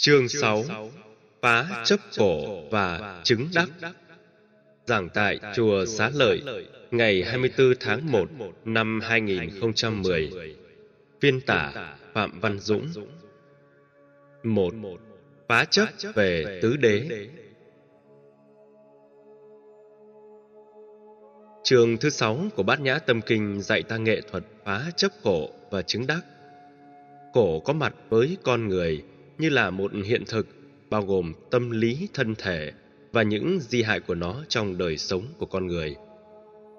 Chương 6 Phá chấp cổ và chứng đắc. Giảng tại Chùa Xá Lợi Ngày 24 tháng 1 năm 2010 Phiên tả Phạm Văn Dũng. 1. Phá chấp về tứ đế. Trường thứ sáu của Bát Nhã Tâm Kinh dạy ta nghệ thuật phá chấp khổ và chứng đắc. Khổ có mặt với con người như là một hiện thực bao gồm tâm lý thân thể và những di hại của nó trong đời sống của con người.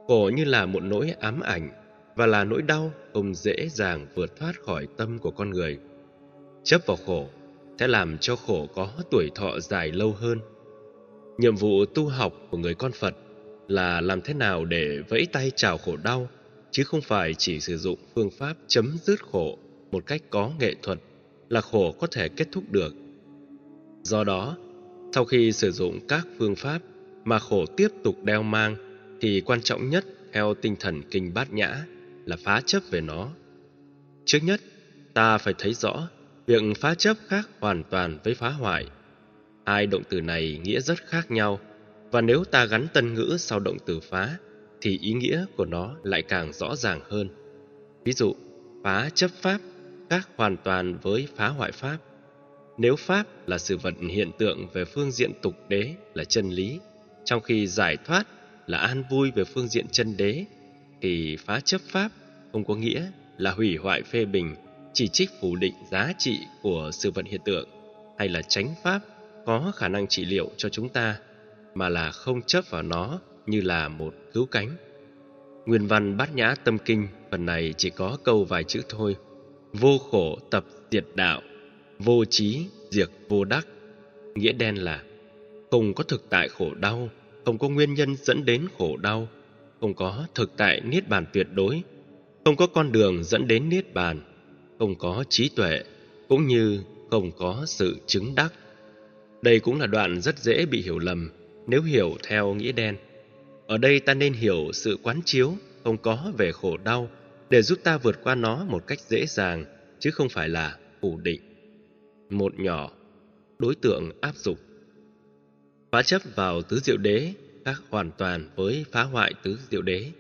Khổ như là một nỗi ám ảnh và là nỗi đau không dễ dàng vượt thoát khỏi tâm của con người. Chấp vào khổ sẽ làm cho khổ có tuổi thọ dài lâu hơn. Nhiệm vụ tu học của người con Phật là làm thế nào để vẫy tay chào khổ đau, chứ không phải chỉ sử dụng phương pháp chấm dứt khổ một cách có nghệ thuật là khổ có thể kết thúc được. Do đó, sau khi sử dụng các phương pháp mà khổ tiếp tục đeo mang thì quan trọng nhất theo tinh thần kinh bát nhã là phá chấp về nó. Trước nhất, ta phải thấy rõ việc phá chấp khác hoàn toàn với phá hoại. Hai động từ này nghĩa rất khác nhau và nếu ta gắn tân ngữ sau động từ phá thì ý nghĩa của nó lại càng rõ ràng hơn. Ví dụ, phá chấp pháp khác hoàn toàn với phá hoại pháp. Nếu pháp là sự vật hiện tượng về phương diện tục đế là chân lý, trong khi giải thoát là an vui về phương diện chân đế, thì phá chấp pháp không có nghĩa là hủy hoại phê bình, chỉ trích phủ định giá trị của sự vật hiện tượng, hay là tránh pháp có khả năng trị liệu cho chúng ta, mà là không chấp vào nó như là một cứu cánh. Nguyên văn bát nhã tâm kinh phần này chỉ có câu vài chữ thôi – vô khổ tập diệt đạo, vô trí diệt vô đắc. Nghĩa đen là, không có thực tại khổ đau, không có nguyên nhân dẫn đến khổ đau, không có thực tại niết bàn tuyệt đối, không có con đường dẫn đến niết bàn, không có trí tuệ, cũng như không có sự chứng đắc. Đây cũng là đoạn rất dễ bị hiểu lầm nếu hiểu theo nghĩa đen. Ở đây ta nên hiểu sự quán chiếu không có về khổ đau để giúp ta vượt qua nó một cách dễ dàng chứ không phải là phủ định. Một nhỏ, đối tượng áp dụng. Phá chấp vào tứ diệu đế khác hoàn toàn với phá hoại tứ diệu đế.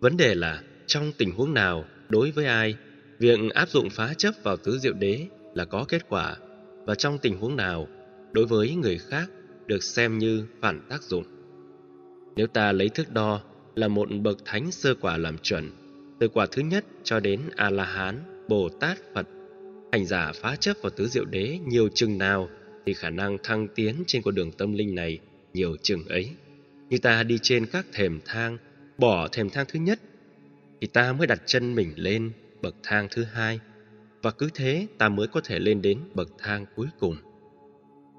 Vấn đề là trong tình huống nào, đối với ai, việc áp dụng phá chấp vào tứ diệu đế là có kết quả và trong tình huống nào, đối với người khác được xem như phản tác dụng. Nếu ta lấy thước đo là một bậc thánh sơ quả làm chuẩn từ quả thứ nhất cho đến a la hán bồ tát phật. Hành giả phá chấp vào tứ diệu đế nhiều chừng nào thì khả năng thăng tiến trên con đường tâm linh này nhiều chừng ấy. Như ta đi trên các thềm thang, bỏ thềm thang thứ nhất, thì ta mới đặt chân mình lên bậc thang thứ hai. Và cứ thế ta mới có thể lên đến bậc thang cuối cùng.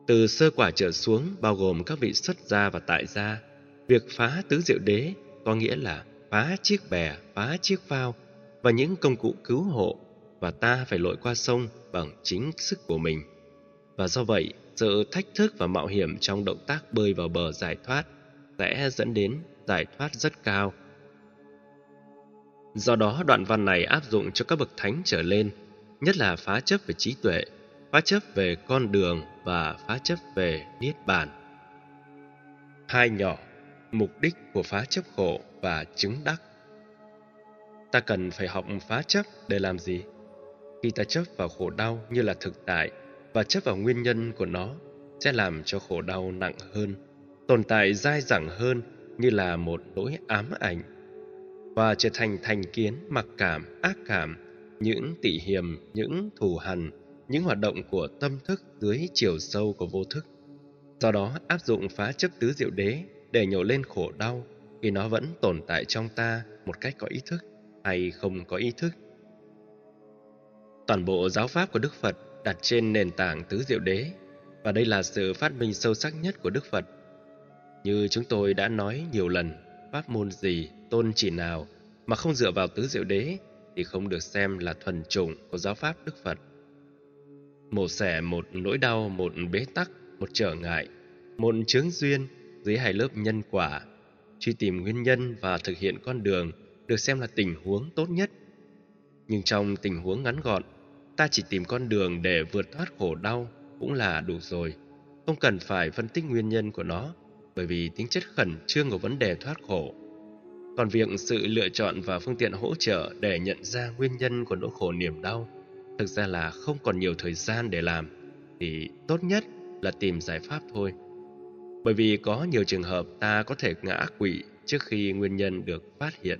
Từ sơ quả trở xuống bao gồm các vị xuất gia và tại gia, việc phá tứ diệu đế có nghĩa là phá chiếc bè, phá chiếc phao và những công cụ cứu hộ và ta phải lội qua sông bằng chính sức của mình. Và do vậy, sự thách thức và mạo hiểm trong động tác bơi vào bờ giải thoát sẽ dẫn đến giải thoát rất cao. Do đó, đoạn văn này áp dụng cho các bậc thánh trở lên, nhất là phá chấp về trí tuệ, phá chấp về con đường và phá chấp về niết bàn. Hai nhỏ, mục đích của phá chấp khổ và chứng đắc. Ta cần phải học phá chấp để làm gì? Khi ta chấp vào khổ đau như là thực tại và chấp vào nguyên nhân của nó sẽ làm cho khổ đau nặng hơn, tồn tại dai dẳng hơn như là một nỗi ám ảnh và trở thành thành kiến mặc cảm, ác cảm, những tỉ hiềm, những thù hằn, những hoạt động của tâm thức dưới chiều sâu của vô thức. Do đó áp dụng phá chấp tứ diệu đế để nhổ lên khổ đau khi nó vẫn tồn tại trong ta một cách có ý thức hay không có ý thức. Toàn bộ giáo pháp của Đức Phật đặt trên nền tảng tứ diệu đế và đây là sự phát minh sâu sắc nhất của Đức Phật. Như chúng tôi đã nói nhiều lần, pháp môn gì, tôn chỉ nào mà không dựa vào tứ diệu đế thì không được xem là thuần chủng của giáo pháp Đức Phật. Một xẻ một nỗi đau, một bế tắc, một trở ngại, một chướng duyên dưới hai lớp nhân quả truy tìm nguyên nhân và thực hiện con đường được xem là tình huống tốt nhất nhưng trong tình huống ngắn gọn ta chỉ tìm con đường để vượt thoát khổ đau cũng là đủ rồi, không cần phải phân tích nguyên nhân của nó, bởi vì tính chất khẩn trương của vấn đề thoát khổ. Còn việc sự lựa chọn và phương tiện hỗ trợ để nhận ra nguyên nhân của nỗi khổ niềm đau thực ra là không còn nhiều thời gian để làm, thì tốt nhất là tìm giải pháp thôi. Bởi vì có nhiều trường hợp ta có thể ngã quỵ trước khi nguyên nhân được phát hiện.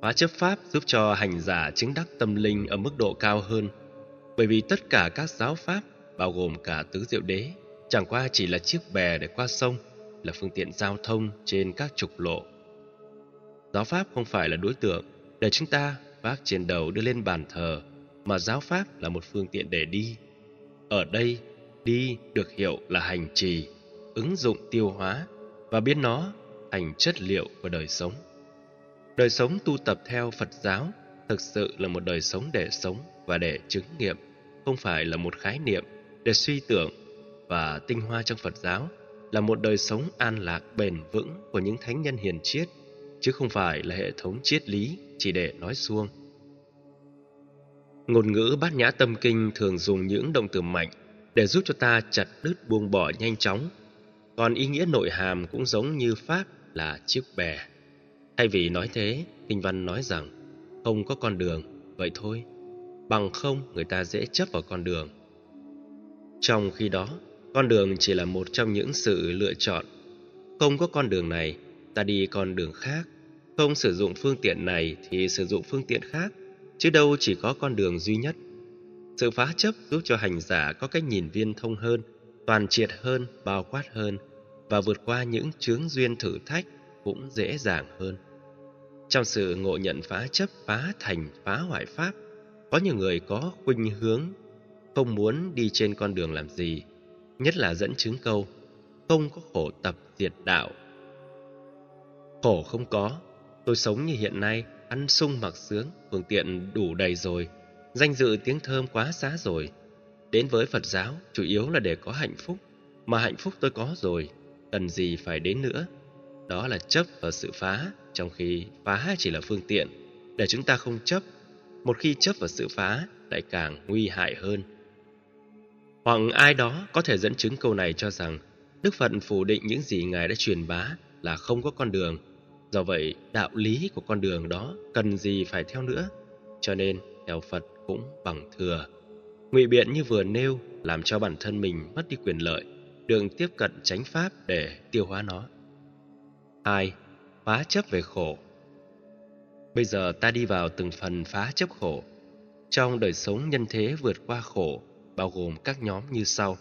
Hóa chấp pháp giúp cho hành giả chứng đắc tâm linh ở mức độ cao hơn, bởi vì tất cả các giáo pháp, bao gồm cả tứ diệu đế, chẳng qua chỉ là chiếc bè để qua sông, là phương tiện giao thông trên các trục lộ. Giáo pháp không phải là đối tượng để chúng ta vác trên đầu đưa lên bàn thờ, mà giáo pháp là một phương tiện để đi. Ở đây, đi được hiểu là hành trì, ứng dụng tiêu hóa và biến nó thành chất liệu của đời sống. Đời sống tu tập theo Phật giáo thực sự là một đời sống để sống và để chứng nghiệm, không phải là một khái niệm để suy tưởng và tinh hoa trong Phật giáo là một đời sống an lạc bền vững của những thánh nhân hiền triết, chứ không phải là hệ thống triết lý chỉ để nói suông. Ngôn ngữ bát nhã tâm kinh thường dùng những động từ mạnh để giúp cho ta chặt đứt buông bỏ nhanh chóng. Còn ý nghĩa nội hàm cũng giống như Pháp là chiếc bè. Thay vì nói thế, Kinh Văn nói rằng không có con đường, vậy thôi. Bằng không người ta dễ chấp vào con đường. Trong khi đó, con đường chỉ là một trong những sự lựa chọn. Không có con đường này, ta đi con đường khác. Không sử dụng phương tiện này thì sử dụng phương tiện khác, chứ đâu chỉ có con đường duy nhất. Sự phá chấp giúp cho hành giả có cách nhìn viên thông hơn, toàn triệt hơn, bao quát hơn và vượt qua những chướng duyên thử thách cũng dễ dàng hơn. Trong sự ngộ nhận phá chấp, phá thành, phá hoại pháp, có nhiều người có khuynh hướng không muốn đi trên con đường làm gì, nhất là dẫn chứng câu không có khổ tập diệt đạo. Khổ không có, tôi sống như hiện nay, ăn sung mặc sướng, phương tiện đủ đầy rồi, danh dự tiếng thơm quá xá rồi. Đến với Phật giáo chủ yếu là để có hạnh phúc, mà hạnh phúc tôi có rồi, cần gì phải đến nữa. Đó là chấp và sự phá, trong khi phá chỉ là phương tiện, để chúng ta không chấp. Một khi chấp và sự phá, lại càng nguy hại hơn. Hoặc ai đó có thể dẫn chứng câu này cho rằng Đức Phật phủ định những gì Ngài đã truyền bá là không có con đường. Do vậy, đạo lý của con đường đó cần gì phải theo nữa. Cho nên, theo Phật cũng bằng thừa. Ngụy biện như vừa nêu làm cho bản thân mình mất đi quyền lợi, đường tiếp cận chánh pháp để tiêu hóa nó. Hai, Phá chấp về khổ Bây giờ ta đi vào từng phần phá chấp khổ. Trong đời sống nhân thế vượt qua khổ bao gồm các nhóm như sau.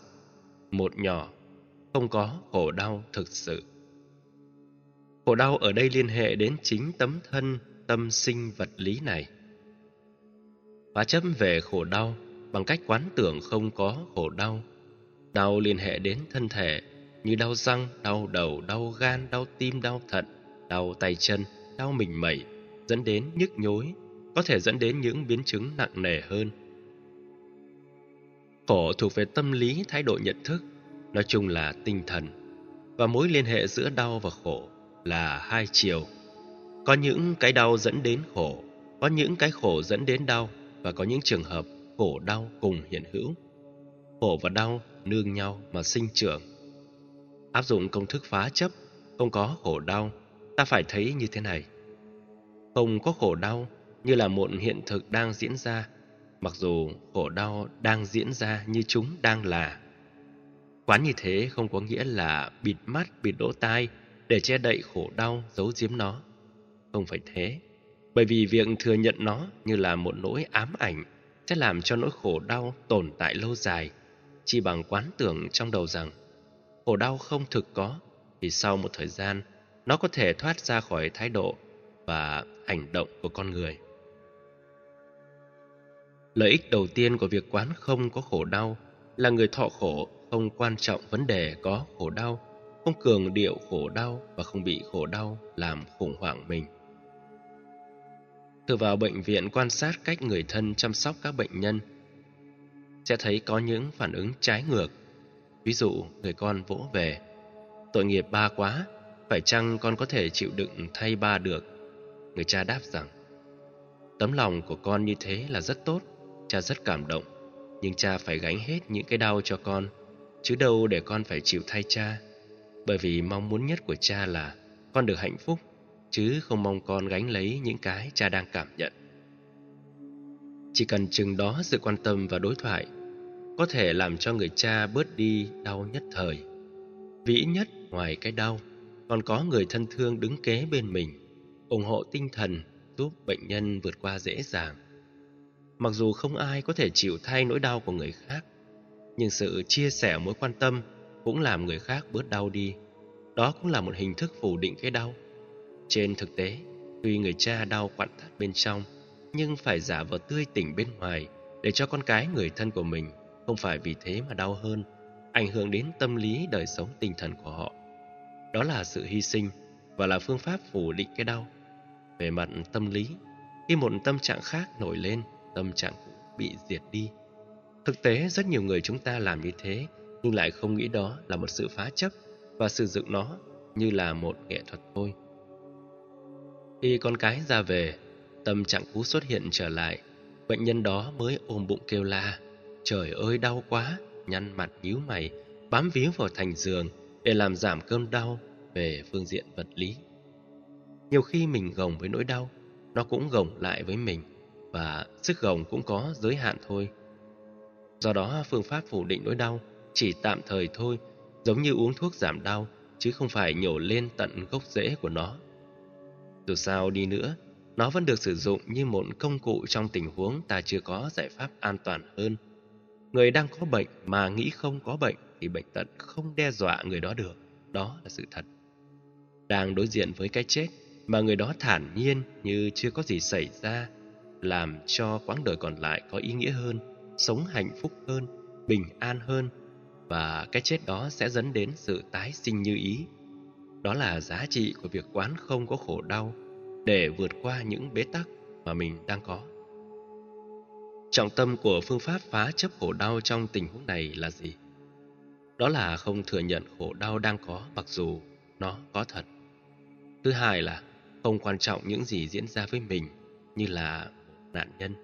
Một nhỏ, không có khổ đau thực sự. Khổ đau ở đây liên hệ đến chính tấm thân tâm sinh vật lý này. Phá chấp về khổ đau bằng cách quán tưởng không có khổ đau. Đau liên hệ đến thân thể như đau răng, đau đầu, đau gan, đau tim, đau thận, đau tay chân, đau mình mẩy, dẫn đến nhức nhối, có thể dẫn đến những biến chứng nặng nề hơn. Khổ thuộc về tâm lý thái độ nhận thức, nói chung là tinh thần. Và mối liên hệ giữa đau và khổ là hai chiều. Có những cái đau dẫn đến khổ, có những cái khổ dẫn đến đau và có những trường hợp khổ đau cùng hiện hữu. Khổ và đau nương nhau mà sinh trưởng. Áp dụng công thức phá chấp, không có khổ đau, ta phải thấy như thế này. Không có khổ đau như là một hiện thực đang diễn ra mặc dù khổ đau đang diễn ra như chúng đang là. Quán như thế không có nghĩa là bịt mắt, bịt lỗ tai để che đậy khổ đau, giấu giếm nó. Không phải thế, bởi vì việc thừa nhận nó như là một nỗi ám ảnh sẽ làm cho nỗi khổ đau tồn tại lâu dài, chỉ bằng quán tưởng trong đầu rằng khổ đau không thực có, thì sau một thời gian nó có thể thoát ra khỏi thái độ và hành động của con người. Lợi ích đầu tiên của việc quán không có khổ đau là người thọ khổ không quan trọng vấn đề có khổ đau, không cường điệu khổ đau và không bị khổ đau làm khủng hoảng mình. Tôi vào bệnh viện quan sát cách người thân chăm sóc các bệnh nhân sẽ thấy có những phản ứng trái ngược. Ví dụ, người con vỗ về, tội nghiệp ba quá, phải chăng con có thể chịu đựng thay ba được? Người cha đáp rằng, tấm lòng của con như thế là rất tốt, cha rất cảm động. Nhưng cha phải gánh hết những cái đau cho con, chứ đâu để con phải chịu thay cha. Bởi vì mong muốn nhất của cha là con được hạnh phúc, chứ không mong con gánh lấy những cái cha đang cảm nhận. Chỉ cần chừng đó sự quan tâm và đối thoại có thể làm cho người cha bớt đi đau nhất thời. Vĩ nhất ngoài cái đau, còn có người thân thương đứng kế bên mình, ủng hộ tinh thần giúp bệnh nhân vượt qua dễ dàng. Mặc dù không ai có thể chịu thay nỗi đau của người khác, nhưng sự chia sẻ mối quan tâm cũng làm người khác bớt đau đi. Đó cũng là một hình thức phủ định cái đau. Trên thực tế, tuy người cha đau quặn thắt bên trong, nhưng phải giả vờ tươi tỉnh bên ngoài để cho con cái người thân của mình không phải vì thế mà đau hơn, ảnh hưởng đến tâm lý đời sống tinh thần của họ. Đó là sự hy sinh và là phương pháp phủ định cái đau. Về mặt tâm lý, khi một tâm trạng khác nổi lên, tâm trạng cũ bị diệt đi. Thực tế rất nhiều người chúng ta làm như thế nhưng lại không nghĩ đó là một sự phá chấp và sử dụng nó như là một nghệ thuật thôi. Khi con cái ra về, tâm trạng cũ xuất hiện trở lại, bệnh nhân đó mới ôm bụng kêu la, trời ơi đau quá, nhăn mặt nhíu mày, bám víu vào thành giường để làm giảm cơn đau về phương diện vật lý. Nhiều khi mình gồng với nỗi đau, nó cũng gồng lại với mình và sức gồng cũng có giới hạn thôi. Do đó phương pháp phủ định nỗi đau chỉ tạm thời thôi, giống như uống thuốc giảm đau chứ không phải nhổ lên tận gốc rễ của nó. Dù sao đi nữa, nó vẫn được sử dụng như một công cụ trong tình huống ta chưa có giải pháp an toàn hơn. Người đang có bệnh mà nghĩ không có bệnh thì bệnh tật không đe dọa người đó được. Đó là sự thật. Đang đối diện với cái chết mà người đó thản nhiên như chưa có gì xảy ra, làm cho quãng đời còn lại có ý nghĩa hơn, sống hạnh phúc hơn, bình an hơn và cái chết đó sẽ dẫn đến sự tái sinh như ý. Đó là giá trị của việc quán không có khổ đau để vượt qua những bế tắc mà mình đang có. Trọng tâm của phương pháp phá chấp khổ đau trong tình huống này là gì? Đó là không thừa nhận khổ đau đang có mặc dù nó có thật. Thứ hai là không quan trọng những gì diễn ra với mình như là một nạn nhân.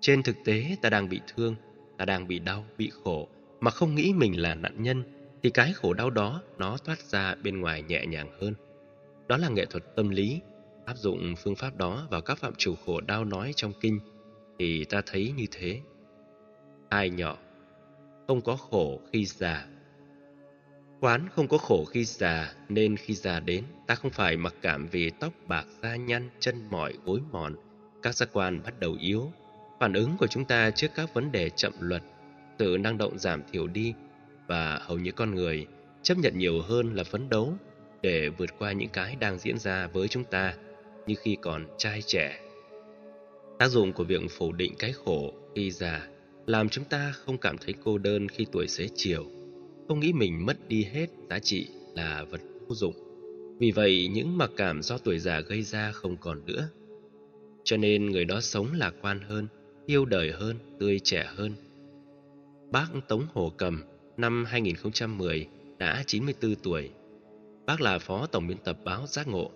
Trên thực tế ta đang bị thương, ta đang bị đau, bị khổ mà không nghĩ mình là nạn nhân thì cái khổ đau đó nó thoát ra bên ngoài nhẹ nhàng hơn. Đó là nghệ thuật tâm lý, áp dụng phương pháp đó vào các phạm trù khổ đau nói trong kinh thì ta thấy như thế. Ai nhỏ, không có khổ khi già. Quán không có khổ khi già nên khi già đến ta không phải mặc cảm vì tóc bạc da nhăn, chân mỏi, gối mòn, các giác quan bắt đầu yếu. Phản ứng của chúng ta trước các vấn đề chậm luật sự năng động giảm thiểu đi và hầu như con người chấp nhận nhiều hơn là phấn đấu để vượt qua những cái đang diễn ra với chúng ta như khi còn trai trẻ. Tác dụng của việc phủ định cái khổ khi già làm chúng ta không cảm thấy cô đơn khi tuổi xế chiều, không nghĩ mình mất đi hết giá trị là vật vô dụng. Vì vậy, những mặc cảm do tuổi già gây ra không còn nữa. Cho nên người đó sống lạc quan hơn, yêu đời hơn, tươi trẻ hơn, Bác Tống Hồ Cầm năm 2010 đã 94 tuổi. Bác là phó tổng biên tập báo Giác Ngộ.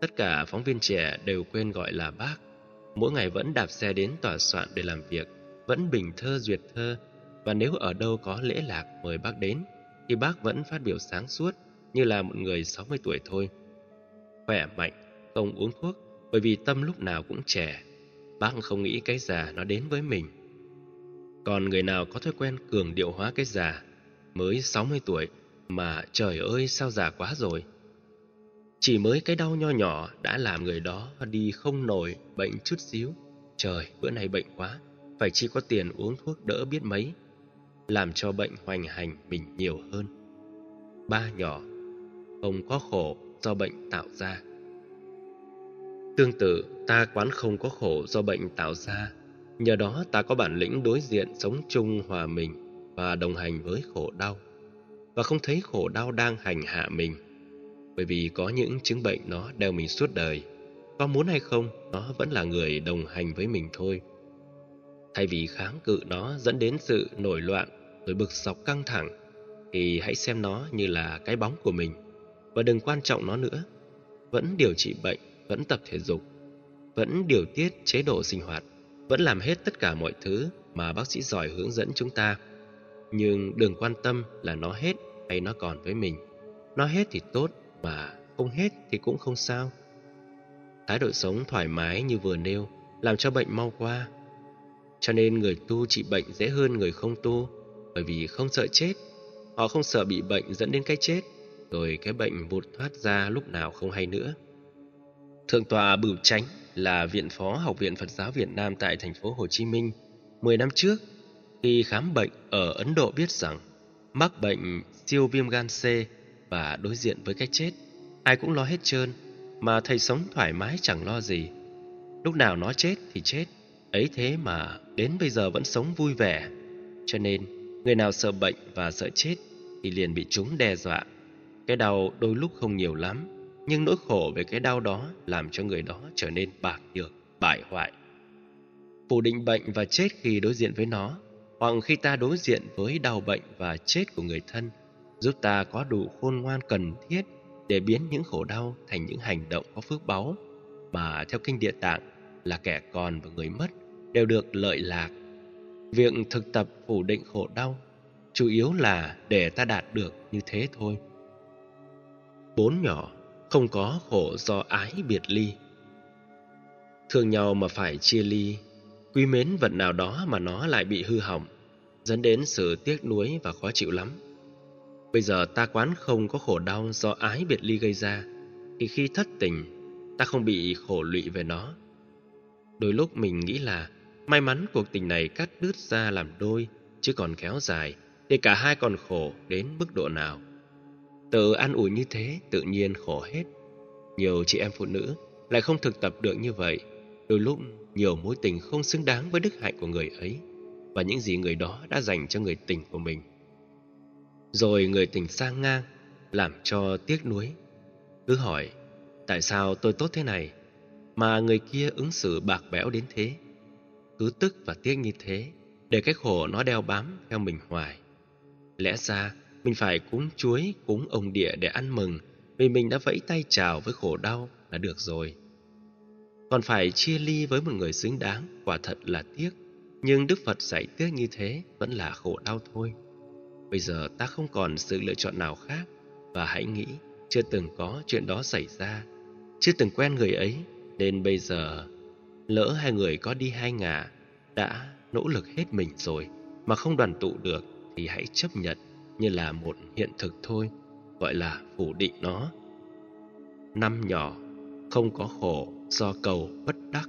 Tất cả phóng viên trẻ đều quên gọi là bác. Mỗi ngày vẫn đạp xe đến tòa soạn để làm việc, vẫn bình thơ duyệt thơ. Và nếu ở đâu có lễ lạc mời bác đến, thì bác vẫn phát biểu sáng suốt như là một người 60 tuổi thôi. Khỏe mạnh, không uống thuốc, bởi vì tâm lúc nào cũng trẻ. Bác không nghĩ cái già nó đến với mình còn người nào có thói quen cường điệu hóa cái già Mới 60 tuổi Mà trời ơi sao già quá rồi? Chỉ mới cái đau nho nhỏ Đã làm người đó đi không nổi, Bệnh chút xíu. Trời, bữa nay bệnh quá, Phải chỉ có tiền uống thuốc đỡ biết mấy, Làm cho bệnh hoành hành mình nhiều hơn. Ba nhỏ Không có khổ do bệnh tạo ra. Tương tự, ta quán không có khổ do bệnh tạo ra. Nhờ đó ta có bản lĩnh đối diện sống chung hòa mình và đồng hành với khổ đau. Và không thấy khổ đau đang hành hạ mình. Bởi vì có những chứng bệnh nó đeo mình suốt đời. Có muốn hay không, nó vẫn là người đồng hành với mình thôi. Thay vì kháng cự nó dẫn đến sự nổi loạn rồi bực dọc căng thẳng, thì hãy xem nó như là cái bóng của mình. Và đừng quan trọng nó nữa. Vẫn điều trị bệnh, vẫn tập thể dục, vẫn điều tiết chế độ sinh hoạt vẫn làm hết tất cả mọi thứ mà bác sĩ giỏi hướng dẫn chúng ta. Nhưng đừng quan tâm là nó hết hay nó còn với mình. Nó hết thì tốt, mà không hết thì cũng không sao. Thái độ sống thoải mái như vừa nêu làm cho bệnh mau qua. Cho nên người tu trị bệnh dễ hơn người không tu, bởi vì không sợ chết. Họ không sợ bị bệnh dẫn đến cái chết, rồi cái bệnh vụt thoát ra lúc nào không hay nữa. Thượng tọa Bửu Chánh là viện phó Học viện Phật giáo Việt Nam tại thành phố Hồ Chí Minh 10 năm trước khi khám bệnh ở Ấn Độ biết rằng mắc bệnh siêu viêm gan C và đối diện với cái chết, ai cũng lo hết trơn, mà thầy sống thoải mái chẳng lo gì. Lúc nào nó chết thì chết, ấy thế mà đến bây giờ vẫn sống vui vẻ. Cho nên, người nào sợ bệnh và sợ chết thì liền bị chúng đe dọa. Cái đau đôi lúc không nhiều lắm, nhưng nỗi khổ về cái đau đó làm cho người đó trở nên bạc nhược, bại hoại. Phủ định bệnh và chết khi đối diện với nó, hoặc khi ta đối diện với đau bệnh và chết của người thân, giúp ta có đủ khôn ngoan cần thiết để biến những khổ đau thành những hành động có phước báu mà theo kinh địa tạng là kẻ còn và người mất đều được lợi lạc. Việc thực tập phủ định khổ đau chủ yếu là để ta đạt được như thế thôi. Bốn nhỏ không có khổ do ái biệt ly. Thương nhau mà phải chia ly, quý mến vật nào đó mà nó lại bị hư hỏng, dẫn đến sự tiếc nuối và khó chịu lắm. Bây giờ ta quán không có khổ đau do ái biệt ly gây ra, thì khi thất tình, ta không bị khổ lụy về nó. Đôi lúc mình nghĩ là may mắn cuộc tình này cắt đứt ra làm đôi, chứ còn kéo dài, thì cả hai còn khổ đến mức độ nào. Tự an ủi như thế tự nhiên khổ hết. Nhiều chị em phụ nữ lại không thực tập được như vậy. Đôi lúc nhiều mối tình không xứng đáng với đức hạnh của người ấy và những gì người đó đã dành cho người tình của mình. Rồi người tình sang ngang làm cho tiếc nuối. Cứ hỏi, tại sao tôi tốt thế này mà người kia ứng xử bạc bẽo đến thế. Cứ tức và tiếc như thế để cái khổ nó đeo bám theo mình hoài. Lẽ ra mình phải cúng chuối, cúng ông địa để ăn mừng vì mình đã vẫy tay chào với khổ đau là được rồi. Còn phải chia ly với một người xứng đáng quả thật là tiếc. Nhưng Đức Phật dạy tiếc như thế vẫn là khổ đau thôi. Bây giờ ta không còn sự lựa chọn nào khác và hãy nghĩ chưa từng có chuyện đó xảy ra, chưa từng quen người ấy nên bây giờ lỡ hai người có đi hai ngả đã nỗ lực hết mình rồi mà không đoàn tụ được thì hãy chấp nhận như là một hiện thực thôi, gọi là phủ định nó. Năm nhỏ, không có khổ do cầu bất đắc.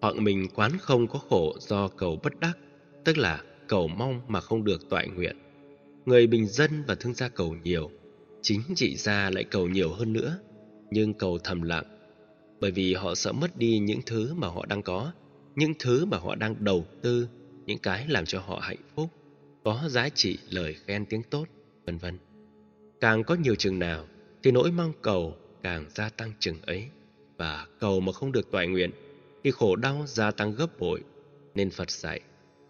Hoặc mình quán không có khổ do cầu bất đắc, tức là cầu mong mà không được toại nguyện. Người bình dân và thương gia cầu nhiều, chính trị gia lại cầu nhiều hơn nữa, nhưng cầu thầm lặng, bởi vì họ sợ mất đi những thứ mà họ đang có, những thứ mà họ đang đầu tư, những cái làm cho họ hạnh phúc có giá trị lời khen tiếng tốt, vân vân. Càng có nhiều chừng nào thì nỗi mong cầu càng gia tăng chừng ấy. Và cầu mà không được toại nguyện thì khổ đau gia tăng gấp bội. Nên Phật dạy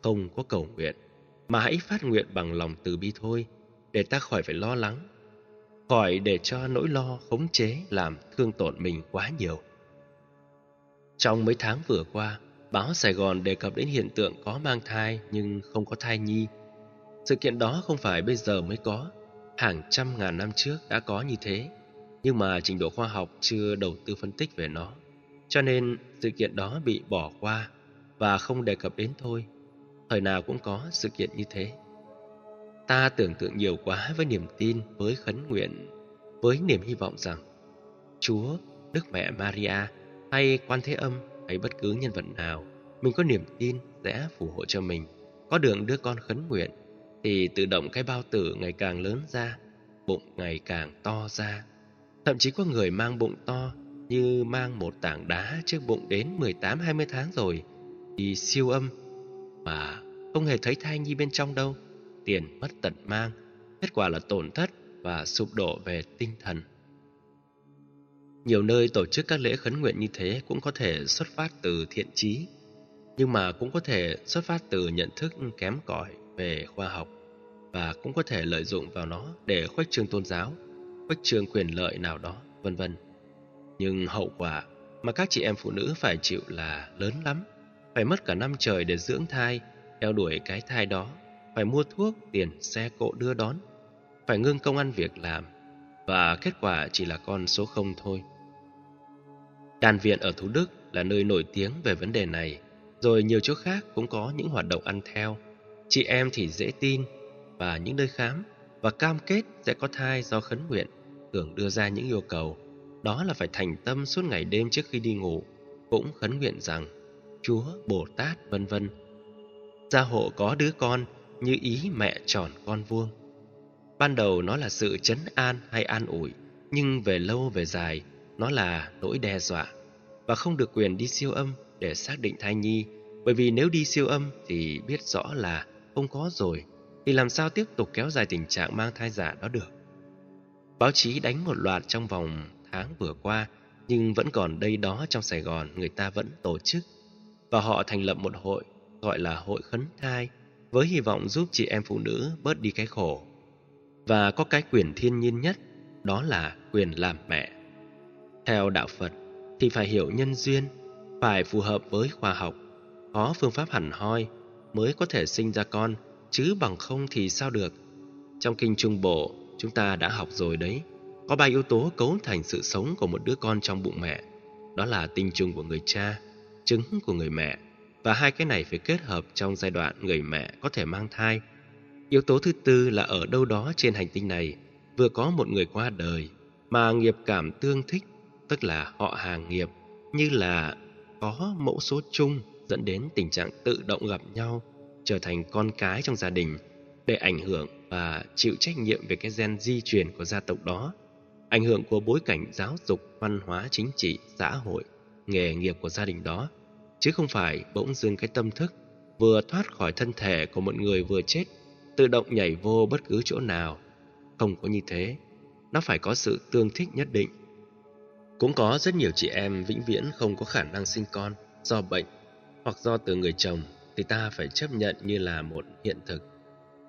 không có cầu nguyện mà hãy phát nguyện bằng lòng từ bi thôi để ta khỏi phải lo lắng khỏi để cho nỗi lo khống chế làm thương tổn mình quá nhiều. Trong mấy tháng vừa qua báo Sài Gòn đề cập đến hiện tượng có mang thai nhưng không có thai nhi sự kiện đó không phải bây giờ mới có, hàng trăm ngàn năm trước đã có như thế, nhưng mà trình độ khoa học chưa đầu tư phân tích về nó. Cho nên sự kiện đó bị bỏ qua và không đề cập đến thôi. Thời nào cũng có sự kiện như thế. Ta tưởng tượng nhiều quá với niềm tin, với khấn nguyện, với niềm hy vọng rằng Chúa, Đức Mẹ Maria hay Quan Thế Âm hay bất cứ nhân vật nào, mình có niềm tin sẽ phù hộ cho mình, có đường đưa con khấn nguyện thì tự động cái bao tử ngày càng lớn ra, bụng ngày càng to ra. Thậm chí có người mang bụng to như mang một tảng đá trước bụng đến 18-20 tháng rồi thì siêu âm mà không hề thấy thai nhi bên trong đâu. Tiền mất tận mang, kết quả là tổn thất và sụp đổ về tinh thần. Nhiều nơi tổ chức các lễ khấn nguyện như thế cũng có thể xuất phát từ thiện trí, nhưng mà cũng có thể xuất phát từ nhận thức kém cỏi về khoa học và cũng có thể lợi dụng vào nó để khuếch trương tôn giáo, khuếch trương quyền lợi nào đó, vân vân. Nhưng hậu quả mà các chị em phụ nữ phải chịu là lớn lắm. phải mất cả năm trời để dưỡng thai, theo đuổi cái thai đó, phải mua thuốc, tiền, xe cộ đưa đón, phải ngưng công ăn việc làm, và kết quả chỉ là con số không thôi. Đàn viện ở Thủ Đức là nơi nổi tiếng về vấn đề này, rồi nhiều chỗ khác cũng có những hoạt động ăn theo. Chị em thì dễ tin, và những nơi khám và cam kết sẽ có thai do khấn nguyện, thường đưa ra những yêu cầu. Đó là phải thành tâm suốt ngày đêm trước khi đi ngủ, cũng khấn nguyện rằng Chúa, Bồ Tát, vân vân. Gia hộ có đứa con như ý mẹ tròn con vuông. Ban đầu nó là sự chấn an hay an ủi, nhưng về lâu về dài, nó là nỗi đe dọa và không được quyền đi siêu âm để xác định thai nhi, bởi vì nếu đi siêu âm thì biết rõ là không có rồi, thì làm sao tiếp tục kéo dài tình trạng mang thai giả đó được. Báo chí đánh một loạt trong vòng tháng vừa qua, nhưng vẫn còn đây đó trong Sài Gòn người ta vẫn tổ chức và họ thành lập một hội gọi là Hội Khấn Thai với hy vọng giúp chị em phụ nữ bớt đi cái khổ. Và có cái quyền thiên nhiên nhất, đó là quyền làm mẹ. Theo đạo Phật thì phải hiểu nhân duyên, phải phù hợp với khoa học, có phương pháp hẳn hoi mới có thể sinh ra con, chứ bằng không thì sao được. Trong kinh Trung Bộ, chúng ta đã học rồi đấy. Có ba yếu tố cấu thành sự sống của một đứa con trong bụng mẹ. Đó là tinh trùng của người cha, trứng của người mẹ và hai cái này phải kết hợp trong giai đoạn người mẹ có thể mang thai. Yếu tố thứ tư là ở đâu đó trên hành tinh này vừa có một người qua đời mà nghiệp cảm tương thích, tức là họ hàng nghiệp, như là có mẫu số chung dẫn đến tình trạng tự động gặp nhau, trở thành con cái trong gia đình để ảnh hưởng và chịu trách nhiệm về cái gen di truyền của gia tộc đó, ảnh hưởng của bối cảnh giáo dục, văn hóa, chính trị, xã hội, nghề nghiệp của gia đình đó chứ không phải bỗng dưng cái tâm thức vừa thoát khỏi thân thể của một người vừa chết tự động nhảy vô bất cứ chỗ nào. Không có như thế, nó phải có sự tương thích nhất định. Cũng có rất nhiều chị em vĩnh viễn không có khả năng sinh con do bệnh hoặc do từ người chồng thì ta phải chấp nhận như là một hiện thực.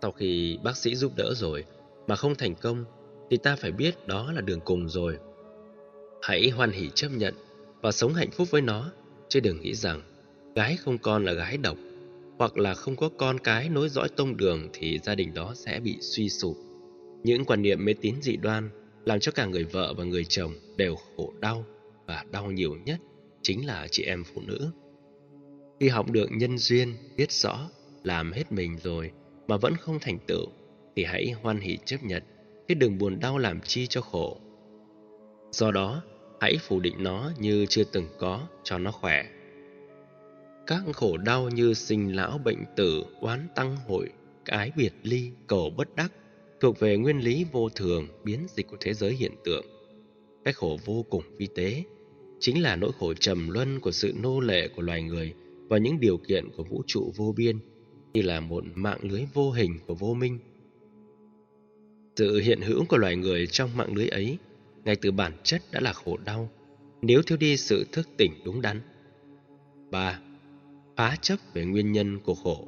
Sau khi bác sĩ giúp đỡ rồi mà không thành công, thì ta phải biết đó là đường cùng rồi. Hãy hoan hỉ chấp nhận và sống hạnh phúc với nó, chứ đừng nghĩ rằng gái không con là gái độc, hoặc là không có con cái nối dõi tông đường thì gia đình đó sẽ bị suy sụp. Những quan niệm mê tín dị đoan làm cho cả người vợ và người chồng đều khổ đau và đau nhiều nhất chính là chị em phụ nữ. Khi học được nhân duyên, biết rõ, làm hết mình rồi mà vẫn không thành tựu thì hãy hoan hỷ chấp nhận, chứ đừng buồn đau làm chi cho khổ. Do đó, hãy phủ định nó như chưa từng có cho nó khỏe. Các khổ đau như sinh lão bệnh tử, oán tăng hội, cái biệt ly, cầu bất đắc thuộc về nguyên lý vô thường biến dịch của thế giới hiện tượng. Cái khổ vô cùng vi tế chính là nỗi khổ trầm luân của sự nô lệ của loài người và những điều kiện của vũ trụ vô biên như là một mạng lưới vô hình của vô minh. Sự hiện hữu của loài người trong mạng lưới ấy ngay từ bản chất đã là khổ đau nếu thiếu đi sự thức tỉnh đúng đắn. 3. Phá chấp về nguyên nhân của khổ.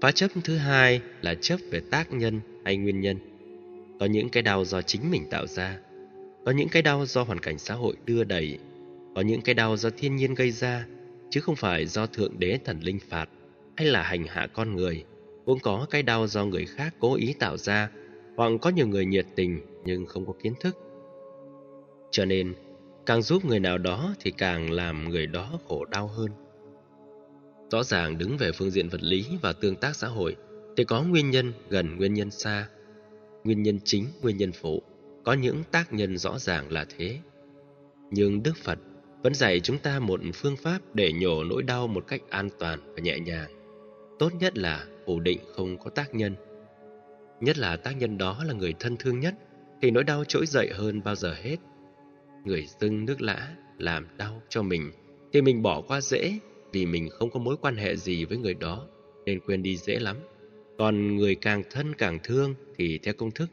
Phá chấp thứ hai là chấp về tác nhân hay nguyên nhân. Có những cái đau do chính mình tạo ra, có những cái đau do hoàn cảnh xã hội đưa đẩy, có những cái đau do thiên nhiên gây ra, chứ không phải do thượng đế thần linh phạt hay là hành hạ con người. Cũng có cái đau do người khác cố ý tạo ra, hoặc có nhiều người nhiệt tình nhưng không có kiến thức. Cho nên, càng giúp người nào đó thì càng làm người đó khổ đau hơn. Rõ ràng đứng về phương diện vật lý và tương tác xã hội thì có nguyên nhân gần nguyên nhân xa. Nguyên nhân chính, nguyên nhân phụ, có những tác nhân rõ ràng là thế. Nhưng Đức Phật vẫn dạy chúng ta một phương pháp để nhổ nỗi đau một cách an toàn và nhẹ nhàng. Tốt nhất là phủ định không có tác nhân. Nhất là tác nhân đó là người thân thương nhất thì nỗi đau trỗi dậy hơn bao giờ hết. Người dưng nước lã làm đau cho mình thì mình bỏ qua dễ vì mình không có mối quan hệ gì với người đó nên quên đi dễ lắm. Còn người càng thân càng thương thì theo công thức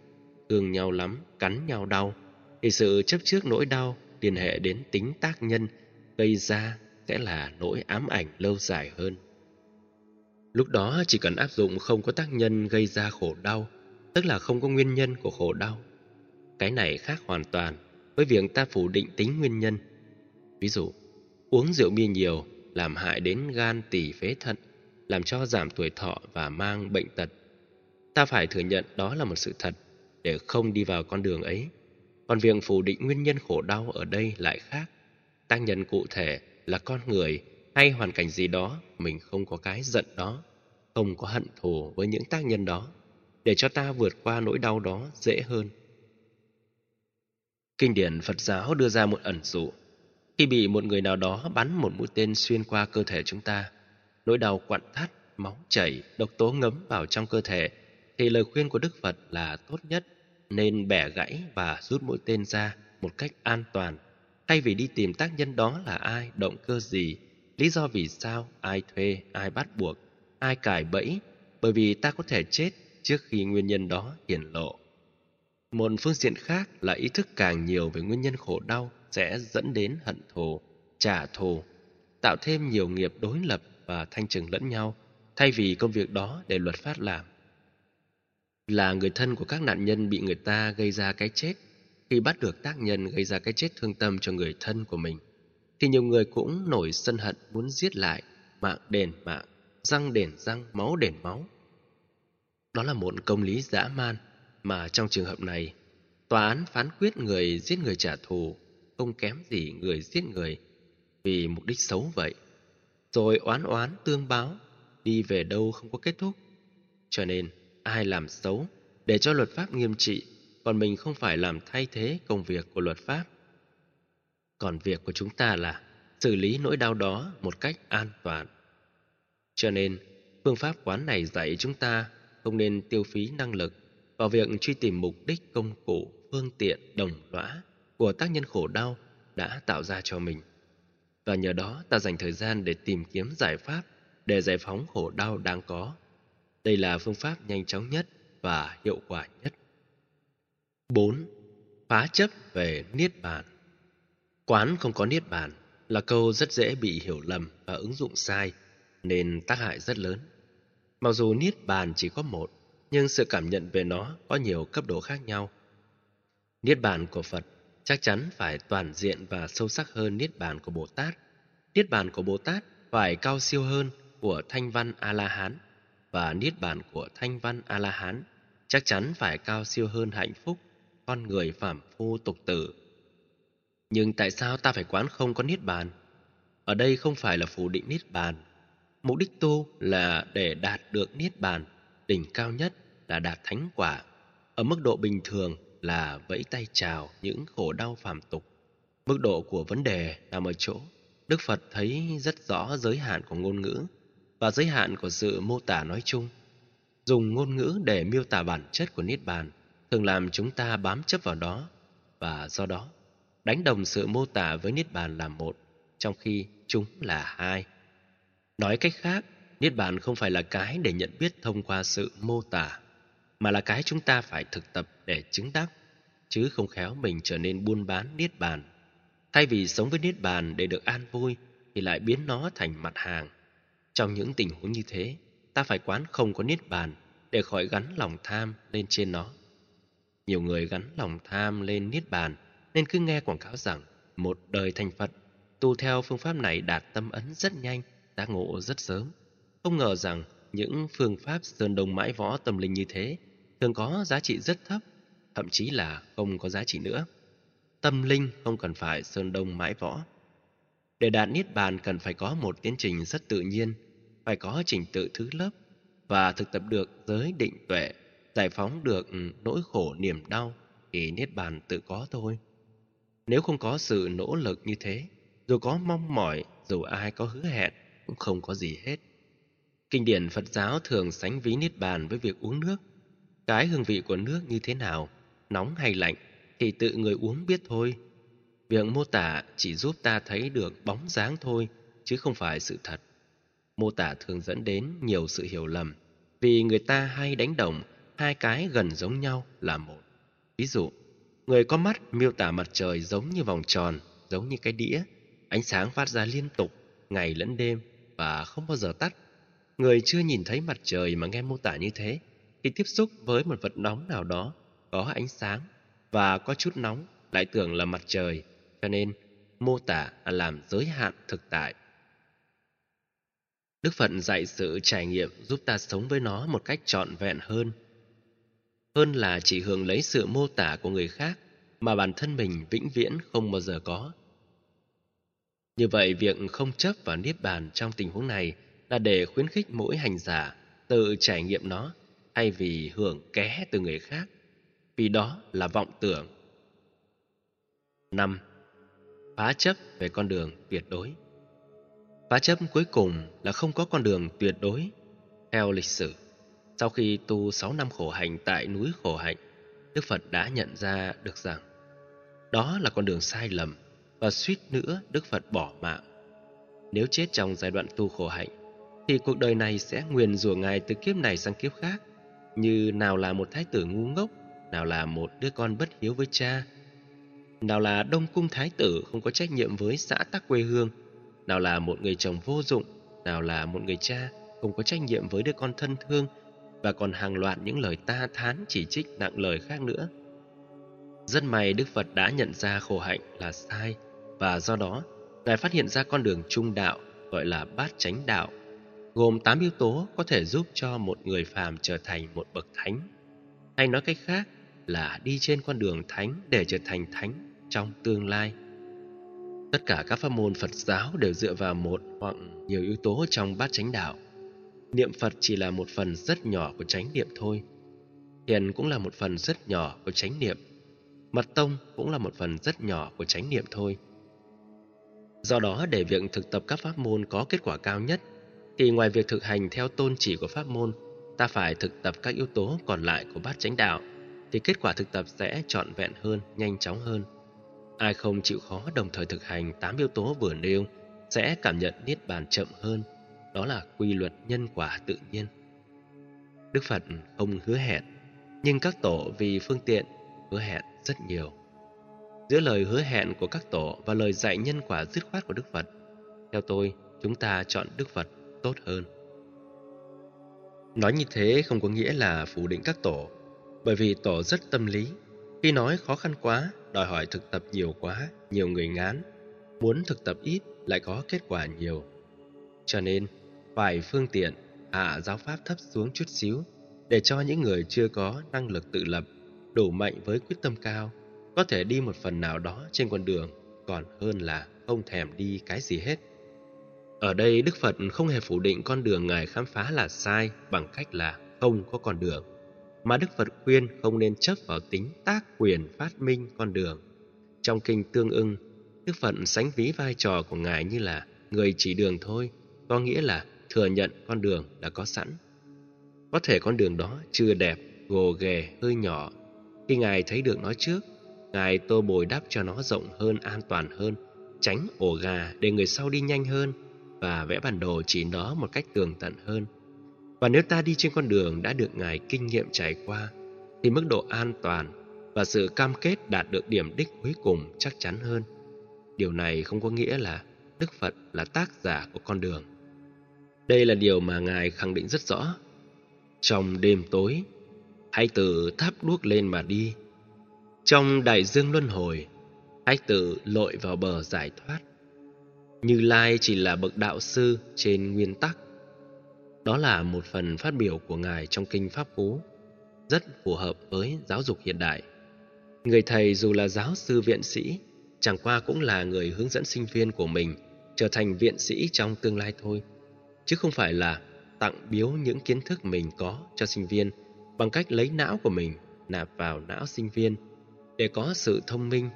thương nhau lắm, cắn nhau đau thì sự chấp trước nỗi đau liên hệ đến tính tác nhân gây ra sẽ là nỗi ám ảnh lâu dài hơn. Lúc đó chỉ cần áp dụng không có tác nhân gây ra khổ đau, tức là không có nguyên nhân của khổ đau. Cái này khác hoàn toàn với việc ta phủ định tính nguyên nhân. Ví dụ, uống rượu bia nhiều làm hại đến gan tỳ phế thận, làm cho giảm tuổi thọ và mang bệnh tật. Ta phải thừa nhận đó là một sự thật để không đi vào con đường ấy. Còn việc phủ định nguyên nhân khổ đau ở đây lại khác. Tác nhân cụ thể là con người hay hoàn cảnh gì đó, mình không có cái giận đó, không có hận thù với những tác nhân đó, để cho ta vượt qua nỗi đau đó dễ hơn. Kinh điển Phật giáo đưa ra một ẩn dụ. Khi bị một người nào đó bắn một mũi tên xuyên qua cơ thể chúng ta, nỗi đau quặn thắt, máu chảy, độc tố ngấm vào trong cơ thể, thì lời khuyên của Đức Phật là tốt nhất nên bẻ gãy và rút mũi tên ra một cách an toàn, thay vì đi tìm tác nhân đó là ai, động cơ gì, lý do vì sao, ai thuê, ai bắt buộc, ai cài bẫy, bởi vì ta có thể chết trước khi nguyên nhân đó hiển lộ. Một phương diện khác là ý thức càng nhiều về nguyên nhân khổ đau sẽ dẫn đến hận thù, trả thù, tạo thêm nhiều nghiệp đối lập và thanh trừng lẫn nhau, thay vì công việc đó để luật pháp làm. Là người thân của các nạn nhân bị người ta gây ra cái chết, khi bắt được tác nhân gây ra cái chết thương tâm cho người thân của mình, thì nhiều người cũng nổi sân hận muốn giết lại, mạng đền mạng, răng đền răng, máu đền máu. Đó là một công lý dã man mà trong trường hợp này, tòa án phán quyết người giết người trả thù không kém gì người giết người vì mục đích xấu vậy. Rồi oán oán tương báo, đi về đâu không có kết thúc. Cho nên, ai làm xấu để cho luật pháp nghiêm trị, còn mình không phải làm thay thế công việc của luật pháp. Còn việc của chúng ta là xử lý nỗi đau đó một cách an toàn. Cho nên, phương pháp quán này dạy chúng ta không nên tiêu phí năng lực vào việc truy tìm mục đích công cụ, phương tiện, đồng lõa của tác nhân khổ đau đã tạo ra cho mình. Và nhờ đó ta dành thời gian để tìm kiếm giải pháp để giải phóng khổ đau đang có. Đây là phương pháp nhanh chóng nhất và hiệu quả nhất. 4. Phá chấp về Niết Bàn Quán không có Niết Bàn là câu rất dễ bị hiểu lầm và ứng dụng sai, nên tác hại rất lớn. Mặc dù Niết Bàn chỉ có một, nhưng sự cảm nhận về nó có nhiều cấp độ khác nhau. Niết bàn của Phật chắc chắn phải toàn diện và sâu sắc hơn niết bàn của Bồ Tát. Niết bàn của Bồ Tát phải cao siêu hơn của Thanh Văn A-la-hán và niết bàn của Thanh Văn A-la-hán chắc chắn phải cao siêu hơn hạnh phúc con người phàm phu tục tử. Nhưng tại sao ta phải quán không có niết bàn? Ở đây không phải là phủ định niết bàn. Mục đích tu là để đạt được niết bàn đỉnh cao nhất là đạt thánh quả, ở mức độ bình thường là vẫy tay chào những khổ đau phàm tục. Mức độ của vấn đề nằm ở chỗ Đức Phật thấy rất rõ giới hạn của ngôn ngữ và giới hạn của sự mô tả nói chung. Dùng ngôn ngữ để miêu tả bản chất của Niết Bàn thường làm chúng ta bám chấp vào đó và do đó đánh đồng sự mô tả với Niết Bàn là một trong khi chúng là hai. Nói cách khác, Niết bàn không phải là cái để nhận biết thông qua sự mô tả, mà là cái chúng ta phải thực tập để chứng đắc, chứ không khéo mình trở nên buôn bán Niết bàn. Thay vì sống với Niết bàn để được an vui, thì lại biến nó thành mặt hàng. Trong những tình huống như thế, ta phải quán không có Niết bàn để khỏi gắn lòng tham lên trên nó. Nhiều người gắn lòng tham lên Niết bàn nên cứ nghe quảng cáo rằng một đời thành Phật, tu theo phương pháp này đạt tâm ấn rất nhanh, đã ngộ rất sớm. Không ngờ rằng những phương pháp sơn đông mãi võ tâm linh như thế thường có giá trị rất thấp, thậm chí là không có giá trị nữa. Tâm linh không cần phải sơn đông mãi võ. Để đạt niết bàn cần phải có một tiến trình rất tự nhiên, phải có trình tự thứ lớp và thực tập được giới định tuệ, giải phóng được ừ, nỗi khổ niềm đau thì niết bàn tự có thôi. Nếu không có sự nỗ lực như thế, dù có mong mỏi, dù ai có hứa hẹn cũng không có gì hết. Kinh điển Phật giáo thường sánh ví niết bàn với việc uống nước. Cái hương vị của nước như thế nào, nóng hay lạnh thì tự người uống biết thôi. Việc mô tả chỉ giúp ta thấy được bóng dáng thôi, chứ không phải sự thật. Mô tả thường dẫn đến nhiều sự hiểu lầm, vì người ta hay đánh đồng hai cái gần giống nhau là một. Ví dụ, người có mắt miêu tả mặt trời giống như vòng tròn, giống như cái đĩa, ánh sáng phát ra liên tục, ngày lẫn đêm và không bao giờ tắt. Người chưa nhìn thấy mặt trời mà nghe mô tả như thế, khi tiếp xúc với một vật nóng nào đó có ánh sáng và có chút nóng lại tưởng là mặt trời, cho nên mô tả là làm giới hạn thực tại. Đức Phật dạy sự trải nghiệm giúp ta sống với nó một cách trọn vẹn hơn. Hơn là chỉ hưởng lấy sự mô tả của người khác mà bản thân mình vĩnh viễn không bao giờ có. Như vậy, việc không chấp vào Niết Bàn trong tình huống này là để khuyến khích mỗi hành giả tự trải nghiệm nó thay vì hưởng ké từ người khác, vì đó là vọng tưởng. 5. Phá chấp về con đường tuyệt đối Phá chấp cuối cùng là không có con đường tuyệt đối. Theo lịch sử, sau khi tu 6 năm khổ hạnh tại núi khổ hạnh, Đức Phật đã nhận ra được rằng đó là con đường sai lầm và suýt nữa Đức Phật bỏ mạng. Nếu chết trong giai đoạn tu khổ hạnh, thì cuộc đời này sẽ nguyền rủa Ngài từ kiếp này sang kiếp khác, như nào là một thái tử ngu ngốc, nào là một đứa con bất hiếu với cha, nào là đông cung thái tử không có trách nhiệm với xã tắc quê hương, nào là một người chồng vô dụng, nào là một người cha không có trách nhiệm với đứa con thân thương và còn hàng loạt những lời ta thán chỉ trích nặng lời khác nữa. Rất may Đức Phật đã nhận ra khổ hạnh là sai và do đó Ngài phát hiện ra con đường trung đạo gọi là bát chánh đạo gồm 8 yếu tố có thể giúp cho một người phàm trở thành một bậc thánh. Hay nói cách khác là đi trên con đường thánh để trở thành thánh trong tương lai. Tất cả các pháp môn Phật giáo đều dựa vào một hoặc nhiều yếu tố trong bát chánh đạo. Niệm Phật chỉ là một phần rất nhỏ của chánh niệm thôi. Thiền cũng là một phần rất nhỏ của chánh niệm. Mật tông cũng là một phần rất nhỏ của chánh niệm thôi. Do đó để việc thực tập các pháp môn có kết quả cao nhất thì ngoài việc thực hành theo tôn chỉ của pháp môn, ta phải thực tập các yếu tố còn lại của bát chánh đạo thì kết quả thực tập sẽ trọn vẹn hơn, nhanh chóng hơn. Ai không chịu khó đồng thời thực hành 8 yếu tố vừa nêu sẽ cảm nhận niết bàn chậm hơn, đó là quy luật nhân quả tự nhiên. Đức Phật không hứa hẹn, nhưng các tổ vì phương tiện hứa hẹn rất nhiều. Giữa lời hứa hẹn của các tổ và lời dạy nhân quả dứt khoát của Đức Phật, theo tôi, chúng ta chọn Đức Phật tốt hơn. Nói như thế không có nghĩa là phủ định các tổ, bởi vì tổ rất tâm lý. Khi nói khó khăn quá, đòi hỏi thực tập nhiều quá, nhiều người ngán. Muốn thực tập ít lại có kết quả nhiều. Cho nên, phải phương tiện hạ giáo pháp thấp xuống chút xíu để cho những người chưa có năng lực tự lập, đủ mạnh với quyết tâm cao, có thể đi một phần nào đó trên con đường còn hơn là không thèm đi cái gì hết. Ở đây Đức Phật không hề phủ định con đường Ngài khám phá là sai bằng cách là không có con đường, mà Đức Phật khuyên không nên chấp vào tính tác quyền phát minh con đường. Trong kinh tương ưng, Đức Phật sánh ví vai trò của Ngài như là người chỉ đường thôi, có nghĩa là thừa nhận con đường đã có sẵn. Có thể con đường đó chưa đẹp, gồ ghề, hơi nhỏ. Khi Ngài thấy được nó trước, Ngài tô bồi đắp cho nó rộng hơn, an toàn hơn, tránh ổ gà để người sau đi nhanh hơn và vẽ bản đồ chỉ nó một cách tường tận hơn. Và nếu ta đi trên con đường đã được Ngài kinh nghiệm trải qua, thì mức độ an toàn và sự cam kết đạt được điểm đích cuối cùng chắc chắn hơn. Điều này không có nghĩa là Đức Phật là tác giả của con đường. Đây là điều mà Ngài khẳng định rất rõ. Trong đêm tối, hãy tự thắp đuốc lên mà đi. Trong đại dương luân hồi, hãy tự lội vào bờ giải thoát. Như Lai chỉ là bậc đạo sư trên nguyên tắc. Đó là một phần phát biểu của Ngài trong Kinh Pháp Cú, rất phù hợp với giáo dục hiện đại. Người thầy dù là giáo sư viện sĩ, chẳng qua cũng là người hướng dẫn sinh viên của mình trở thành viện sĩ trong tương lai thôi, chứ không phải là tặng biếu những kiến thức mình có cho sinh viên bằng cách lấy não của mình nạp vào não sinh viên để có sự thông minh.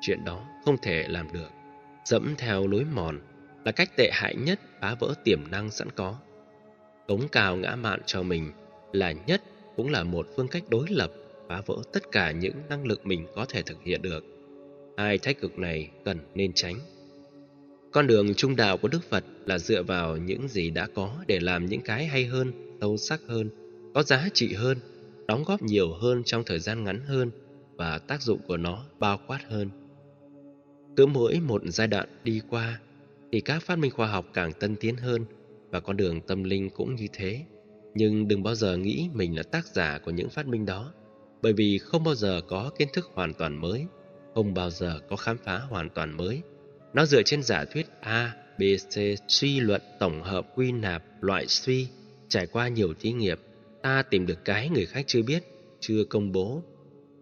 Chuyện đó không thể làm được dẫm theo lối mòn là cách tệ hại nhất phá vỡ tiềm năng sẵn có. Cống cao ngã mạn cho mình là nhất cũng là một phương cách đối lập phá vỡ tất cả những năng lực mình có thể thực hiện được. Hai thái cực này cần nên tránh. Con đường trung đạo của Đức Phật là dựa vào những gì đã có để làm những cái hay hơn, sâu sắc hơn, có giá trị hơn, đóng góp nhiều hơn trong thời gian ngắn hơn và tác dụng của nó bao quát hơn. Cứ mỗi một giai đoạn đi qua thì các phát minh khoa học càng tân tiến hơn và con đường tâm linh cũng như thế. Nhưng đừng bao giờ nghĩ mình là tác giả của những phát minh đó, bởi vì không bao giờ có kiến thức hoàn toàn mới, không bao giờ có khám phá hoàn toàn mới. Nó dựa trên giả thuyết A b c suy luận tổng hợp quy nạp loại suy trải qua nhiều thí nghiệm ta tìm được cái người khác chưa biết chưa công bố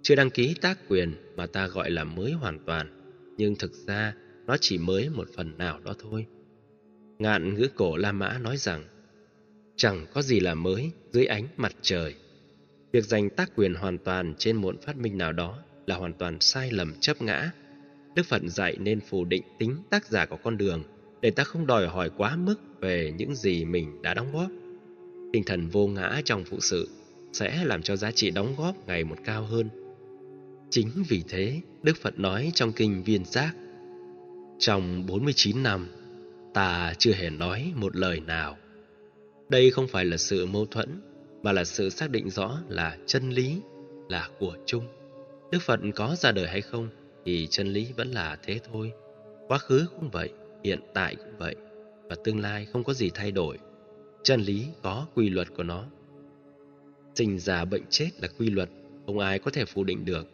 chưa đăng ký tác quyền mà ta gọi là mới hoàn toàn nhưng thực ra nó chỉ mới một phần nào đó thôi ngạn ngữ cổ la mã nói rằng, chẳng có gì là mới dưới ánh mặt trời. Việc giành tác quyền hoàn toàn trên một phát minh nào đó là hoàn toàn sai lầm chấp ngã. Đức phật dạy nên phủ định tính tác giả của con đường để ta không đòi hỏi quá mức về những gì mình đã đóng góp. Tinh thần vô ngã trong phụ sự sẽ làm cho giá trị đóng góp ngày một cao hơn. Chính vì thế, đức phật nói trong kinh viên giác, trong 49 năm ta chưa hề nói một lời nào. Đây không phải là sự mâu thuẫn, mà là sự xác định rõ là chân lý là của chung. Đức phật có ra đời hay không thì chân lý vẫn là thế thôi. Quá khứ cũng vậy, hiện tại cũng vậy, và tương lai không có gì thay đổi. Chân lý có quy luật của nó. Sinh già bệnh chết là quy luật, không ai có thể phủ định được.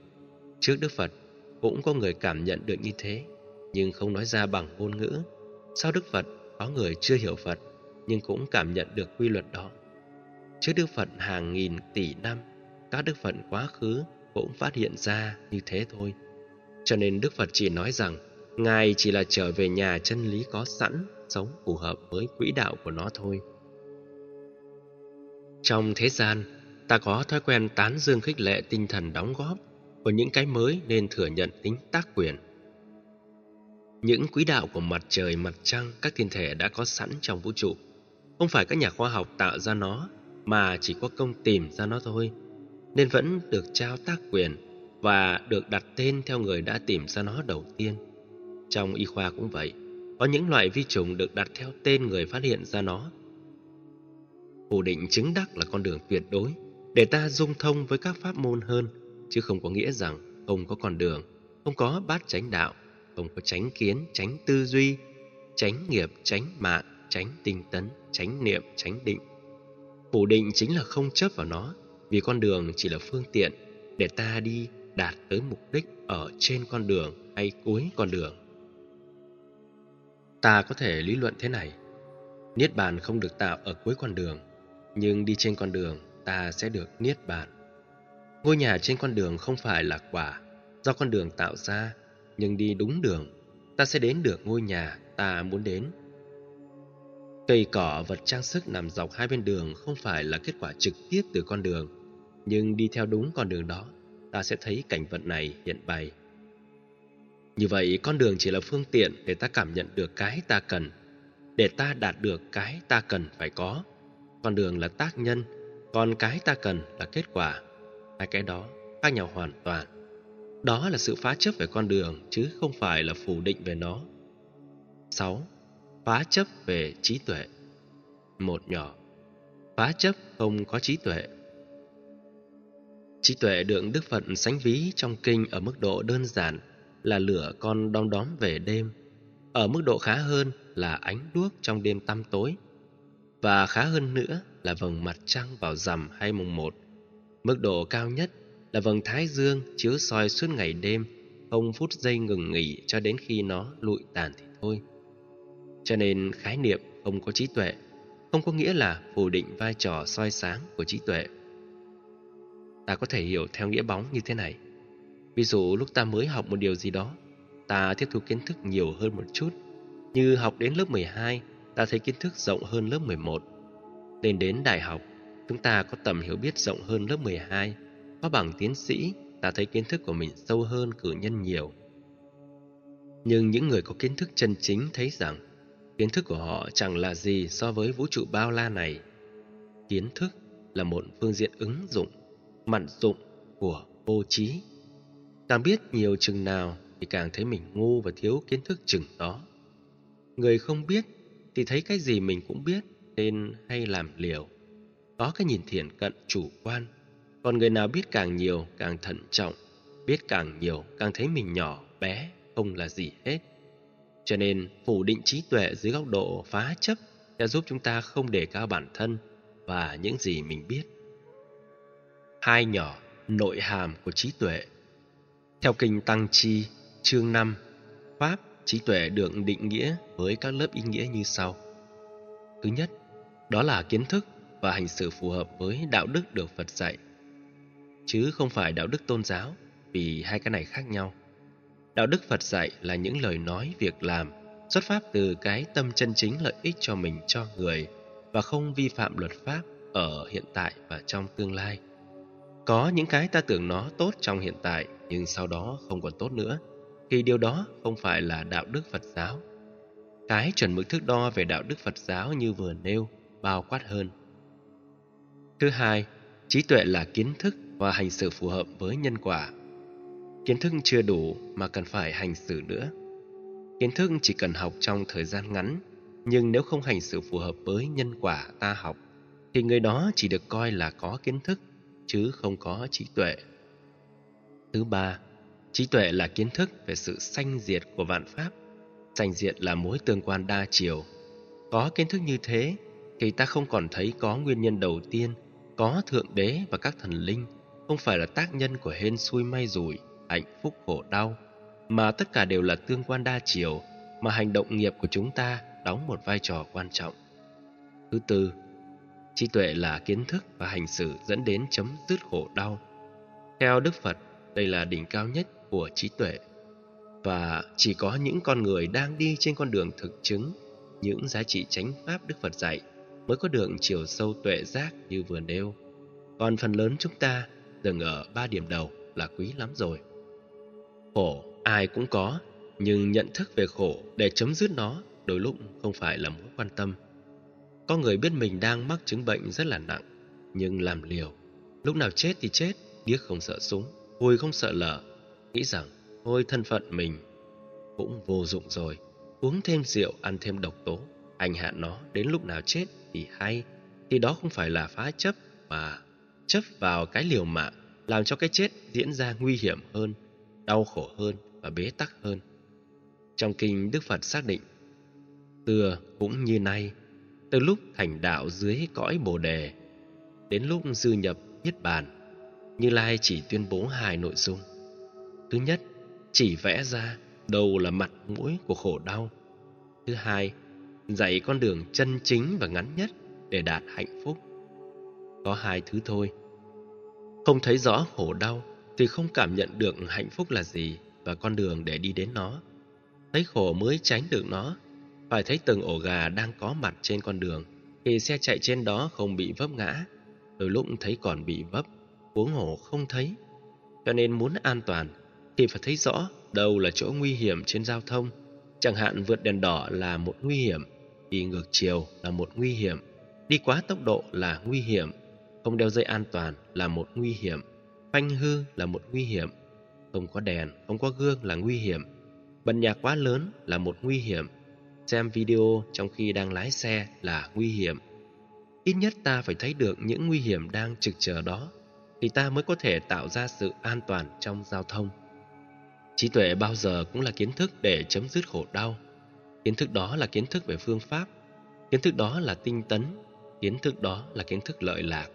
Trước đức phật, cũng có người cảm nhận được như thế, nhưng không nói ra bằng ngôn ngữ sau đức phật, có người chưa hiểu phật, nhưng cũng cảm nhận được quy luật đó. Trước đức phật hàng nghìn tỷ năm, các đức phật quá khứ cũng phát hiện ra như thế thôi. Cho nên đức phật chỉ nói rằng, ngài chỉ là trở về nhà chân lý có sẵn, sống phù hợp với quỹ đạo của nó thôi. Trong thế gian, ta có thói quen tán dương khích lệ tinh thần đóng góp của những cái mới nên thừa nhận tính tác quyền những quỹ đạo của mặt trời, mặt trăng, các thiên thể đã có sẵn trong vũ trụ. Không phải các nhà khoa học tạo ra nó, mà chỉ có công tìm ra nó thôi. Nên vẫn được trao tác quyền và được đặt tên theo người đã tìm ra nó đầu tiên. Trong y khoa cũng vậy, có những loại vi trùng được đặt theo tên người phát hiện ra nó. Phủ định chứng đắc là con đường tuyệt đối, để ta dung thông với các pháp môn hơn, chứ không có nghĩa rằng không có con đường, không có bát chánh đạo không có tránh kiến, tránh tư duy, tránh nghiệp, tránh mạng, tránh tinh tấn, tránh niệm, tránh định. Phủ định chính là không chấp vào nó, vì con đường chỉ là phương tiện để ta đi đạt tới mục đích ở trên con đường hay cuối con đường. Ta có thể lý luận thế này, niết bàn không được tạo ở cuối con đường, nhưng đi trên con đường ta sẽ được niết bàn. Ngôi nhà trên con đường không phải là quả, do con đường tạo ra nhưng đi đúng đường, ta sẽ đến được ngôi nhà ta muốn đến. Cây cỏ vật trang sức nằm dọc hai bên đường không phải là kết quả trực tiếp từ con đường, nhưng đi theo đúng con đường đó, ta sẽ thấy cảnh vật này hiện bày. Như vậy, con đường chỉ là phương tiện để ta cảm nhận được cái ta cần. Để ta đạt được cái ta cần phải có. Con đường là tác nhân, còn cái ta cần là kết quả. Hai cái đó khác nhau hoàn toàn đó là sự phá chấp về con đường chứ không phải là phủ định về nó 6. Phá chấp về trí tuệ Một nhỏ Phá chấp không có trí tuệ Trí tuệ được Đức Phật sánh ví trong kinh ở mức độ đơn giản là lửa con đom đóm về đêm, ở mức độ khá hơn là ánh đuốc trong đêm tăm tối, và khá hơn nữa là vầng mặt trăng vào rằm hay mùng một. Mức độ cao nhất là vầng thái dương chiếu soi suốt ngày đêm, không phút giây ngừng nghỉ cho đến khi nó lụi tàn thì thôi. Cho nên khái niệm không có trí tuệ không có nghĩa là phủ định vai trò soi sáng của trí tuệ. Ta có thể hiểu theo nghĩa bóng như thế này. Ví dụ lúc ta mới học một điều gì đó, ta tiếp thu kiến thức nhiều hơn một chút. Như học đến lớp 12, ta thấy kiến thức rộng hơn lớp 11. Lên đến đại học, chúng ta có tầm hiểu biết rộng hơn lớp 12. Có bằng tiến sĩ, ta thấy kiến thức của mình sâu hơn cử nhân nhiều. Nhưng những người có kiến thức chân chính thấy rằng kiến thức của họ chẳng là gì so với vũ trụ bao la này. Kiến thức là một phương diện ứng dụng, mặn dụng của vô trí. Càng biết nhiều chừng nào thì càng thấy mình ngu và thiếu kiến thức chừng đó. Người không biết thì thấy cái gì mình cũng biết nên hay làm liều. Có cái nhìn thiển cận chủ quan. Còn người nào biết càng nhiều càng thận trọng, biết càng nhiều càng thấy mình nhỏ, bé, không là gì hết. Cho nên phủ định trí tuệ dưới góc độ phá chấp sẽ giúp chúng ta không đề cao bản thân và những gì mình biết. Hai nhỏ nội hàm của trí tuệ theo kinh Tăng Chi, chương 5, Pháp trí tuệ được định nghĩa với các lớp ý nghĩa như sau. Thứ nhất, đó là kiến thức và hành xử phù hợp với đạo đức được Phật dạy, chứ không phải đạo đức tôn giáo, vì hai cái này khác nhau. Đạo đức Phật dạy là những lời nói, việc làm xuất phát từ cái tâm chân chính lợi ích cho mình cho người và không vi phạm luật pháp ở hiện tại và trong tương lai. Có những cái ta tưởng nó tốt trong hiện tại nhưng sau đó không còn tốt nữa thì điều đó không phải là đạo đức Phật giáo. Cái chuẩn mực thước đo về đạo đức Phật giáo như vừa nêu bao quát hơn. Thứ hai, trí tuệ là kiến thức và hành xử phù hợp với nhân quả. Kiến thức chưa đủ mà cần phải hành xử nữa. Kiến thức chỉ cần học trong thời gian ngắn, nhưng nếu không hành xử phù hợp với nhân quả ta học, thì người đó chỉ được coi là có kiến thức, chứ không có trí tuệ. Thứ ba, trí tuệ là kiến thức về sự sanh diệt của vạn pháp. Sanh diệt là mối tương quan đa chiều. Có kiến thức như thế, thì ta không còn thấy có nguyên nhân đầu tiên, có thượng đế và các thần linh, không phải là tác nhân của hên xui may rủi, hạnh phúc khổ đau, mà tất cả đều là tương quan đa chiều mà hành động nghiệp của chúng ta đóng một vai trò quan trọng. Thứ tư, trí tuệ là kiến thức và hành xử dẫn đến chấm dứt khổ đau. Theo Đức Phật, đây là đỉnh cao nhất của trí tuệ. Và chỉ có những con người đang đi trên con đường thực chứng những giá trị chánh pháp Đức Phật dạy mới có đường chiều sâu tuệ giác như vừa nêu. Còn phần lớn chúng ta dừng ở ba điểm đầu là quý lắm rồi. Khổ ai cũng có, nhưng nhận thức về khổ để chấm dứt nó đôi lúc không phải là mối quan tâm. Có người biết mình đang mắc chứng bệnh rất là nặng, nhưng làm liều. Lúc nào chết thì chết, điếc không sợ súng, vui không sợ lở. Nghĩ rằng, thôi thân phận mình cũng vô dụng rồi. Uống thêm rượu, ăn thêm độc tố, anh hạn nó đến lúc nào chết thì hay. Thì đó không phải là phá chấp mà chấp vào cái liều mạng làm cho cái chết diễn ra nguy hiểm hơn, đau khổ hơn và bế tắc hơn. Trong kinh Đức Phật xác định, xưa cũng như nay, từ lúc thành đạo dưới cõi Bồ đề đến lúc dư nhập niết bàn, Như Lai chỉ tuyên bố hai nội dung. Thứ nhất, chỉ vẽ ra đâu là mặt mũi của khổ đau. Thứ hai, dạy con đường chân chính và ngắn nhất để đạt hạnh phúc. Có hai thứ thôi. Không thấy rõ khổ đau thì không cảm nhận được hạnh phúc là gì và con đường để đi đến nó. Thấy khổ mới tránh được nó, phải thấy từng ổ gà đang có mặt trên con đường, thì xe chạy trên đó không bị vấp ngã, đôi lúc thấy còn bị vấp, huống hồ không thấy. Cho nên muốn an toàn thì phải thấy rõ đâu là chỗ nguy hiểm trên giao thông. Chẳng hạn vượt đèn đỏ là một nguy hiểm, đi ngược chiều là một nguy hiểm, đi quá tốc độ là nguy hiểm, không đeo dây an toàn là một nguy hiểm, phanh hư là một nguy hiểm, không có đèn, không có gương là nguy hiểm, bật nhạc quá lớn là một nguy hiểm, xem video trong khi đang lái xe là nguy hiểm. Ít nhất ta phải thấy được những nguy hiểm đang trực chờ đó, thì ta mới có thể tạo ra sự an toàn trong giao thông. Trí tuệ bao giờ cũng là kiến thức để chấm dứt khổ đau. Kiến thức đó là kiến thức về phương pháp, kiến thức đó là tinh tấn, kiến thức đó là kiến thức lợi lạc.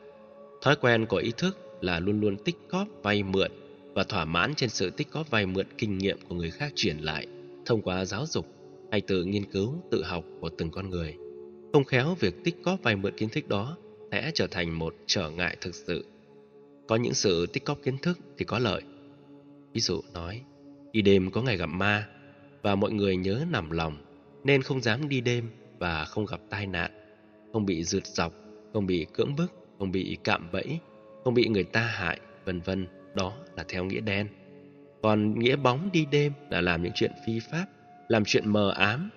Thói quen của ý thức là luôn luôn tích cóp vay mượn và thỏa mãn trên sự tích cóp vay mượn kinh nghiệm của người khác truyền lại thông qua giáo dục hay từ nghiên cứu tự học của từng con người. Không khéo việc tích cóp vay mượn kiến thức đó sẽ trở thành một trở ngại thực sự. Có những sự tích cóp kiến thức thì có lợi. Ví dụ nói, đi đêm có ngày gặp ma và mọi người nhớ nằm lòng nên không dám đi đêm và không gặp tai nạn, không bị rượt dọc, không bị cưỡng bức, không bị cạm bẫy, không bị người ta hại, vân vân. Đó là theo nghĩa đen. Còn nghĩa bóng đi đêm là làm những chuyện phi pháp, làm chuyện mờ ám.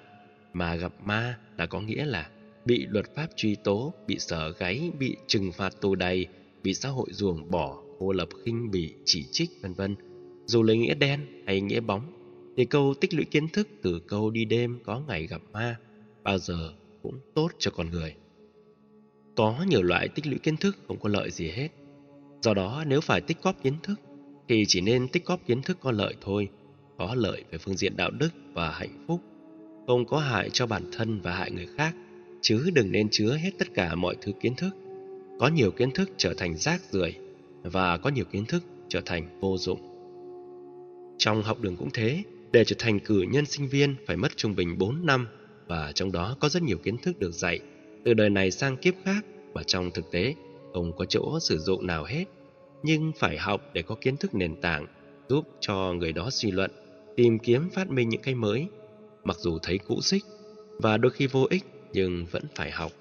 Mà gặp ma là có nghĩa là bị luật pháp truy tố, bị sở gáy, bị trừng phạt tù đầy, bị xã hội ruồng bỏ, cô lập khinh bỉ, chỉ trích, vân vân. Dù lấy nghĩa đen hay nghĩa bóng, thì câu tích lũy kiến thức từ câu đi đêm có ngày gặp ma bao giờ cũng tốt cho con người. Có nhiều loại tích lũy kiến thức không có lợi gì hết. Do đó nếu phải tích góp kiến thức thì chỉ nên tích góp kiến thức có lợi thôi, có lợi về phương diện đạo đức và hạnh phúc, không có hại cho bản thân và hại người khác, chứ đừng nên chứa hết tất cả mọi thứ kiến thức. Có nhiều kiến thức trở thành rác rưởi và có nhiều kiến thức trở thành vô dụng. Trong học đường cũng thế, để trở thành cử nhân sinh viên phải mất trung bình 4 năm và trong đó có rất nhiều kiến thức được dạy từ đời này sang kiếp khác và trong thực tế không có chỗ sử dụng nào hết. Nhưng phải học để có kiến thức nền tảng giúp cho người đó suy luận, tìm kiếm phát minh những cái mới, mặc dù thấy cũ xích và đôi khi vô ích nhưng vẫn phải học.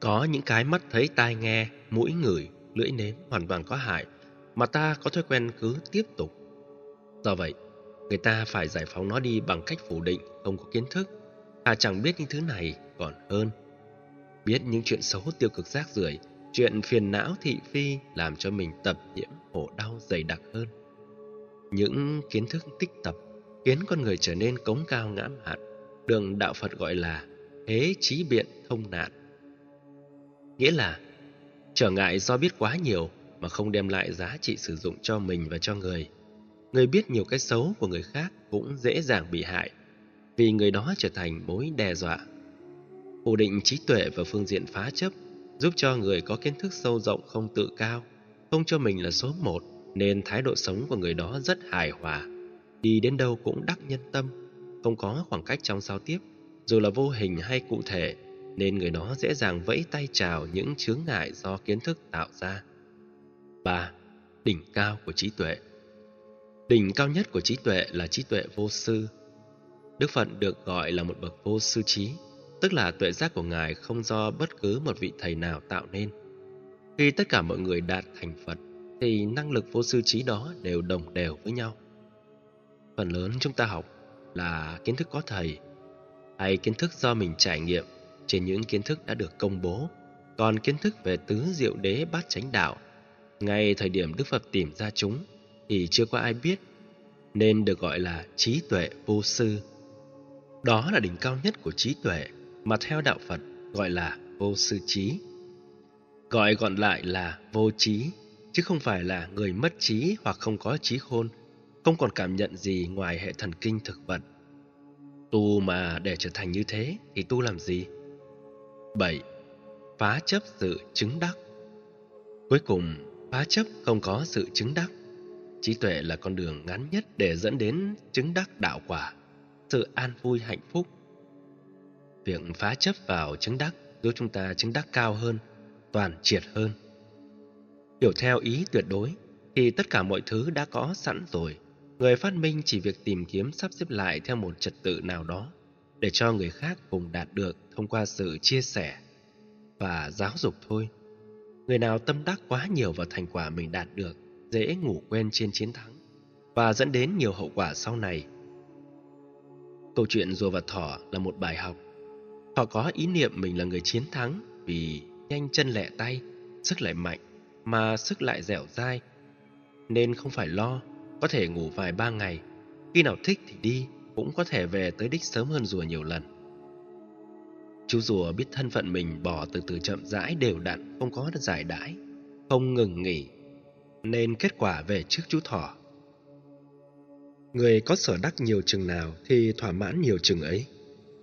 Có những cái mắt thấy tai nghe, mũi ngửi, lưỡi nếm hoàn toàn có hại mà ta có thói quen cứ tiếp tục. Do vậy, người ta phải giải phóng nó đi bằng cách phủ định không có kiến thức, ta chẳng biết những thứ này còn hơn. Biết những chuyện xấu tiêu cực rác rưởi, chuyện phiền não thị phi làm cho mình tập nhiễm khổ đau dày đặc hơn. Những kiến thức tích tập khiến con người trở nên cống cao ngã mạn, đường đạo Phật gọi là thế trí biện thông nạn. Nghĩa là trở ngại do biết quá nhiều mà không đem lại giá trị sử dụng cho mình và cho người. Người biết nhiều cái xấu của người khác cũng dễ dàng bị hại vì người đó trở thành mối đe dọa. Ổn định trí tuệ và phương diện phá chấp giúp cho người có kiến thức sâu rộng không tự cao, không cho mình là số một nên thái độ sống của người đó rất hài hòa. Đi đến đâu cũng đắc nhân tâm, không có khoảng cách trong giao tiếp, dù là vô hình hay cụ thể, nên người đó dễ dàng vẫy tay chào những chướng ngại do kiến thức tạo ra. 3. Đỉnh cao của trí tuệ Đỉnh cao nhất của trí tuệ là trí tuệ vô sư. Đức Phật được gọi là một bậc vô sư trí, tức là tuệ giác của Ngài không do bất cứ một vị thầy nào tạo nên. Khi tất cả mọi người đạt thành Phật, thì năng lực vô sư trí đó đều đồng đều với nhau. Phần lớn chúng ta học là kiến thức có thầy, hay kiến thức do mình trải nghiệm trên những kiến thức đã được công bố, còn kiến thức về tứ diệu đế bát chánh đạo ngay thời điểm Đức Phật tìm ra chúng thì chưa có ai biết, nên được gọi là trí tuệ vô sư. Đó là đỉnh cao nhất của trí tuệ mà theo đạo Phật gọi là vô sư trí. Gọi gọn lại là vô trí, chứ không phải là người mất trí hoặc không có trí khôn, không còn cảm nhận gì ngoài hệ thần kinh thực vật. Tu mà để trở thành như thế thì tu làm gì? 7. Phá chấp sự chứng đắc Cuối cùng, Phá chấp không có sự chứng đắc. Trí tuệ là con đường ngắn nhất để dẫn đến chứng đắc đạo quả, sự an vui hạnh phúc. Việc phá chấp vào chứng đắc giúp chúng ta chứng đắc cao hơn, toàn triệt hơn. Hiểu theo ý tuyệt đối thì tất cả mọi thứ đã có sẵn rồi. Người phát minh chỉ việc tìm kiếm sắp xếp lại theo một trật tự nào đó để cho người khác cùng đạt được thông qua sự chia sẻ và giáo dục thôi. Người nào tâm đắc quá nhiều vào thành quả mình đạt được, dễ ngủ quên trên chiến thắng và dẫn đến nhiều hậu quả sau này. Câu chuyện rùa và thỏ là một bài học. Họ có ý niệm mình là người chiến thắng vì nhanh chân lẹ tay, sức lại mạnh, mà sức lại dẻo dai. Nên không phải lo, có thể ngủ vài ba ngày, khi nào thích thì đi, cũng có thể về tới đích sớm hơn rùa nhiều lần. Chú rùa biết thân phận mình bỏ từ từ chậm rãi đều đặn, không có giải đãi, không ngừng nghỉ, nên kết quả về trước chú thỏ. Người có sở đắc nhiều chừng nào thì thỏa mãn nhiều chừng ấy,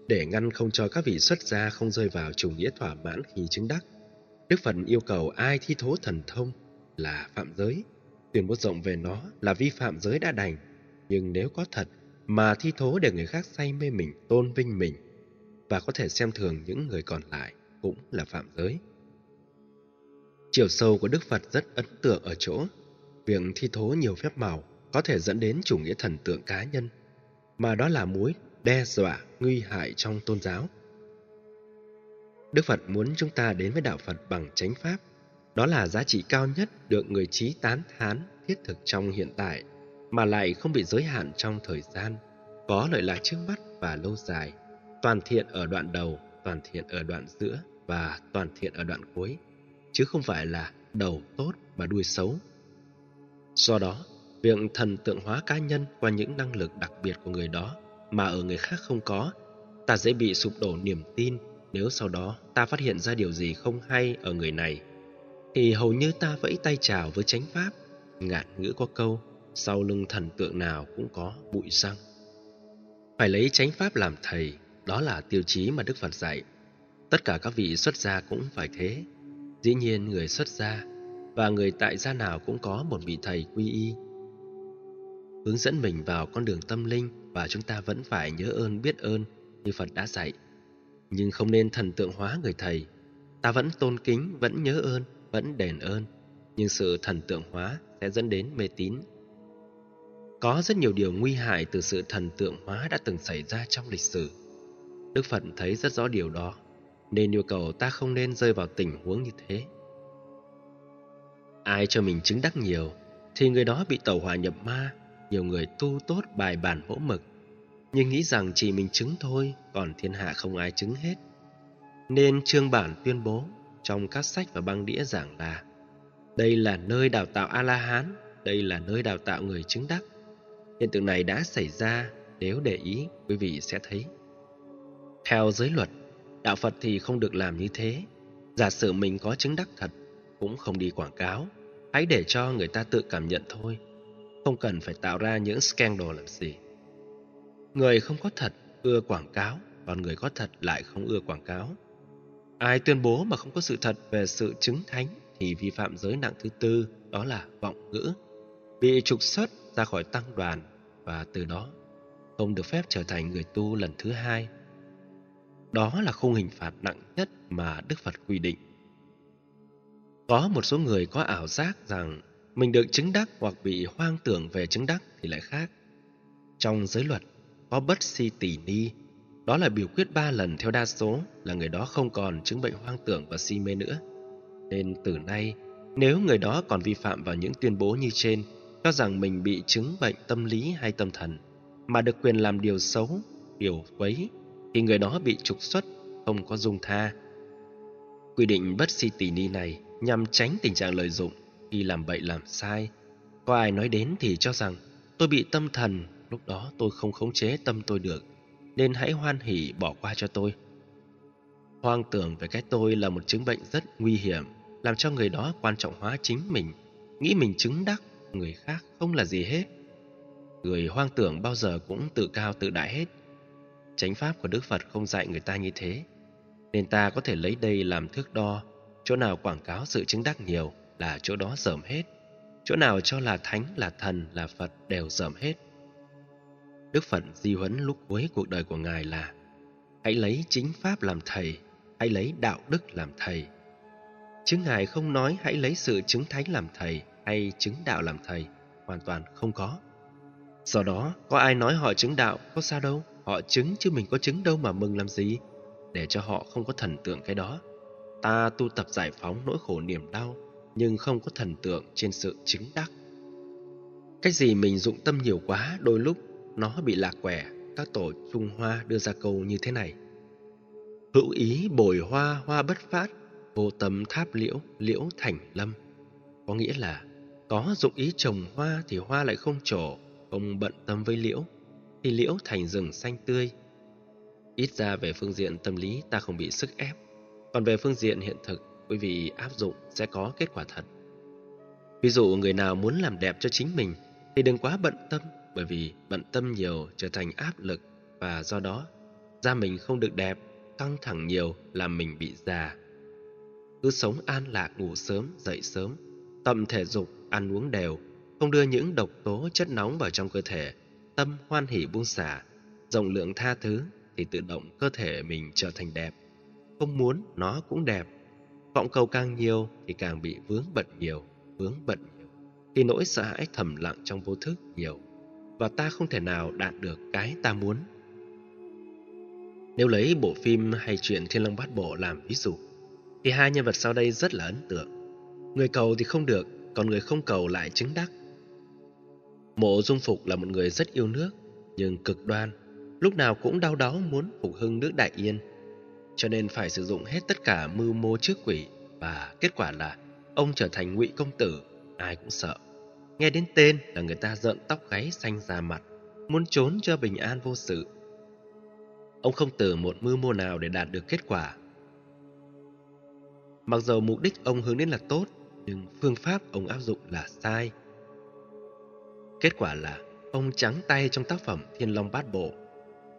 để ngăn không cho các vị xuất gia không rơi vào chủ nghĩa thỏa mãn khi chứng đắc. Đức Phật yêu cầu ai thi thố thần thông là phạm giới, tuyên bố rộng về nó là vi phạm giới đã đành, nhưng nếu có thật mà thi thố để người khác say mê mình, tôn vinh mình, và có thể xem thường những người còn lại cũng là phạm giới. Chiều sâu của Đức Phật rất ấn tượng ở chỗ việc thi thố nhiều phép màu có thể dẫn đến chủ nghĩa thần tượng cá nhân, mà đó là mối đe dọa nguy hại trong tôn giáo. Đức Phật muốn chúng ta đến với đạo Phật bằng chánh pháp, đó là giá trị cao nhất được người trí tán thán thiết thực trong hiện tại, mà lại không bị giới hạn trong thời gian, có lợi lạc trước mắt và lâu dài toàn thiện ở đoạn đầu, toàn thiện ở đoạn giữa và toàn thiện ở đoạn cuối, chứ không phải là đầu tốt và đuôi xấu. Do đó, việc thần tượng hóa cá nhân qua những năng lực đặc biệt của người đó mà ở người khác không có, ta dễ bị sụp đổ niềm tin nếu sau đó ta phát hiện ra điều gì không hay ở người này. Thì hầu như ta vẫy tay chào với chánh pháp, ngạn ngữ có câu, sau lưng thần tượng nào cũng có bụi răng. Phải lấy chánh pháp làm thầy đó là tiêu chí mà Đức Phật dạy. Tất cả các vị xuất gia cũng phải thế. Dĩ nhiên người xuất gia và người tại gia nào cũng có một vị thầy quy y. hướng dẫn mình vào con đường tâm linh và chúng ta vẫn phải nhớ ơn biết ơn như Phật đã dạy. Nhưng không nên thần tượng hóa người thầy. Ta vẫn tôn kính, vẫn nhớ ơn, vẫn đền ơn, nhưng sự thần tượng hóa sẽ dẫn đến mê tín. Có rất nhiều điều nguy hại từ sự thần tượng hóa đã từng xảy ra trong lịch sử. Đức Phật thấy rất rõ điều đó, nên yêu cầu ta không nên rơi vào tình huống như thế. Ai cho mình chứng đắc nhiều, thì người đó bị tẩu hỏa nhập ma, nhiều người tu tốt bài bản mẫu mực, nhưng nghĩ rằng chỉ mình chứng thôi, còn thiên hạ không ai chứng hết. Nên trương bản tuyên bố trong các sách và băng đĩa giảng là đây là nơi đào tạo A-la-hán, đây là nơi đào tạo người chứng đắc. Hiện tượng này đã xảy ra, nếu để ý, quý vị sẽ thấy. Theo giới luật, đạo Phật thì không được làm như thế. Giả sử mình có chứng đắc thật, cũng không đi quảng cáo. Hãy để cho người ta tự cảm nhận thôi. Không cần phải tạo ra những scandal làm gì. Người không có thật ưa quảng cáo, còn người có thật lại không ưa quảng cáo. Ai tuyên bố mà không có sự thật về sự chứng thánh thì vi phạm giới nặng thứ tư, đó là vọng ngữ, bị trục xuất ra khỏi tăng đoàn và từ đó không được phép trở thành người tu lần thứ hai. Đó là khung hình phạt nặng nhất mà Đức Phật quy định. Có một số người có ảo giác rằng mình được chứng đắc hoặc bị hoang tưởng về chứng đắc thì lại khác. Trong giới luật có bất si tỷ ni, đó là biểu quyết ba lần theo đa số là người đó không còn chứng bệnh hoang tưởng và si mê nữa. Nên từ nay, nếu người đó còn vi phạm vào những tuyên bố như trên, cho rằng mình bị chứng bệnh tâm lý hay tâm thần, mà được quyền làm điều xấu, điều quấy, thì người đó bị trục xuất, không có dung tha. Quy định bất si tỷ ni này nhằm tránh tình trạng lợi dụng khi làm bậy làm sai. Có ai nói đến thì cho rằng tôi bị tâm thần, lúc đó tôi không khống chế tâm tôi được, nên hãy hoan hỉ bỏ qua cho tôi. Hoang tưởng về cái tôi là một chứng bệnh rất nguy hiểm, làm cho người đó quan trọng hóa chính mình, nghĩ mình chứng đắc, người khác không là gì hết. Người hoang tưởng bao giờ cũng tự cao tự đại hết. Chánh pháp của Đức Phật không dạy người ta như thế, nên ta có thể lấy đây làm thước đo, chỗ nào quảng cáo sự chứng đắc nhiều là chỗ đó dởm hết, chỗ nào cho là thánh, là thần, là Phật đều dởm hết. Đức Phật di huấn lúc cuối cuộc đời của Ngài là Hãy lấy chính pháp làm thầy hãy lấy đạo đức làm thầy. Chứ Ngài không nói hãy lấy sự chứng thánh làm thầy hay chứng đạo làm thầy, hoàn toàn không có. Do đó, có ai nói họ chứng đạo, có sao đâu, họ chứng chứ mình có chứng đâu mà mừng làm gì, để cho họ không có thần tượng cái đó. Ta tu tập giải phóng nỗi khổ niềm đau, nhưng không có thần tượng trên sự chứng đắc. Cái gì mình dụng tâm nhiều quá, đôi lúc nó bị lạc quẻ, các tổ Trung Hoa đưa ra câu như thế này. Hữu ý bồi hoa hoa bất phát, vô tâm tháp liễu liễu thành lâm. Có nghĩa là có dụng ý trồng hoa thì hoa lại không trổ, không bận tâm với liễu, thì liễu thành rừng xanh tươi. Ít ra về phương diện tâm lý ta không bị sức ép, còn về phương diện hiện thực, quý vị áp dụng sẽ có kết quả thật. Ví dụ người nào muốn làm đẹp cho chính mình thì đừng quá bận tâm bởi vì bận tâm nhiều trở thành áp lực và do đó da mình không được đẹp căng thẳng nhiều làm mình bị già. Cứ sống an lạc ngủ sớm, dậy sớm, tập thể dục, ăn uống đều, không đưa những độc tố chất nóng vào trong cơ thể, tâm hoan hỷ buông xả, rộng lượng tha thứ thì tự động cơ thể mình trở thành đẹp. Không muốn nó cũng đẹp. Vọng cầu càng nhiều thì càng bị vướng bận nhiều, vướng bận nhiều. Thì nỗi sợ hãi thầm lặng trong vô thức nhiều. Và ta không thể nào đạt được cái ta muốn. Nếu lấy bộ phim hay chuyện Thiên Long Bát Bộ làm ví dụ, thì hai nhân vật sau đây rất là ấn tượng. Người cầu thì không được, còn người không cầu lại chứng đắc. Mộ Dung Phục là một người rất yêu nước, nhưng cực đoan, lúc nào cũng đau đáu muốn phục hưng nước Đại Yên. Cho nên phải sử dụng hết tất cả mưu mô trước quỷ và kết quả là ông trở thành ngụy công tử, ai cũng sợ. Nghe đến tên là người ta giận tóc gáy xanh ra mặt, muốn trốn cho bình an vô sự. Ông không từ một mưu mô nào để đạt được kết quả. Mặc dầu mục đích ông hướng đến là tốt, nhưng phương pháp ông áp dụng là sai. Kết quả là ông trắng tay trong tác phẩm Thiên Long Bát Bộ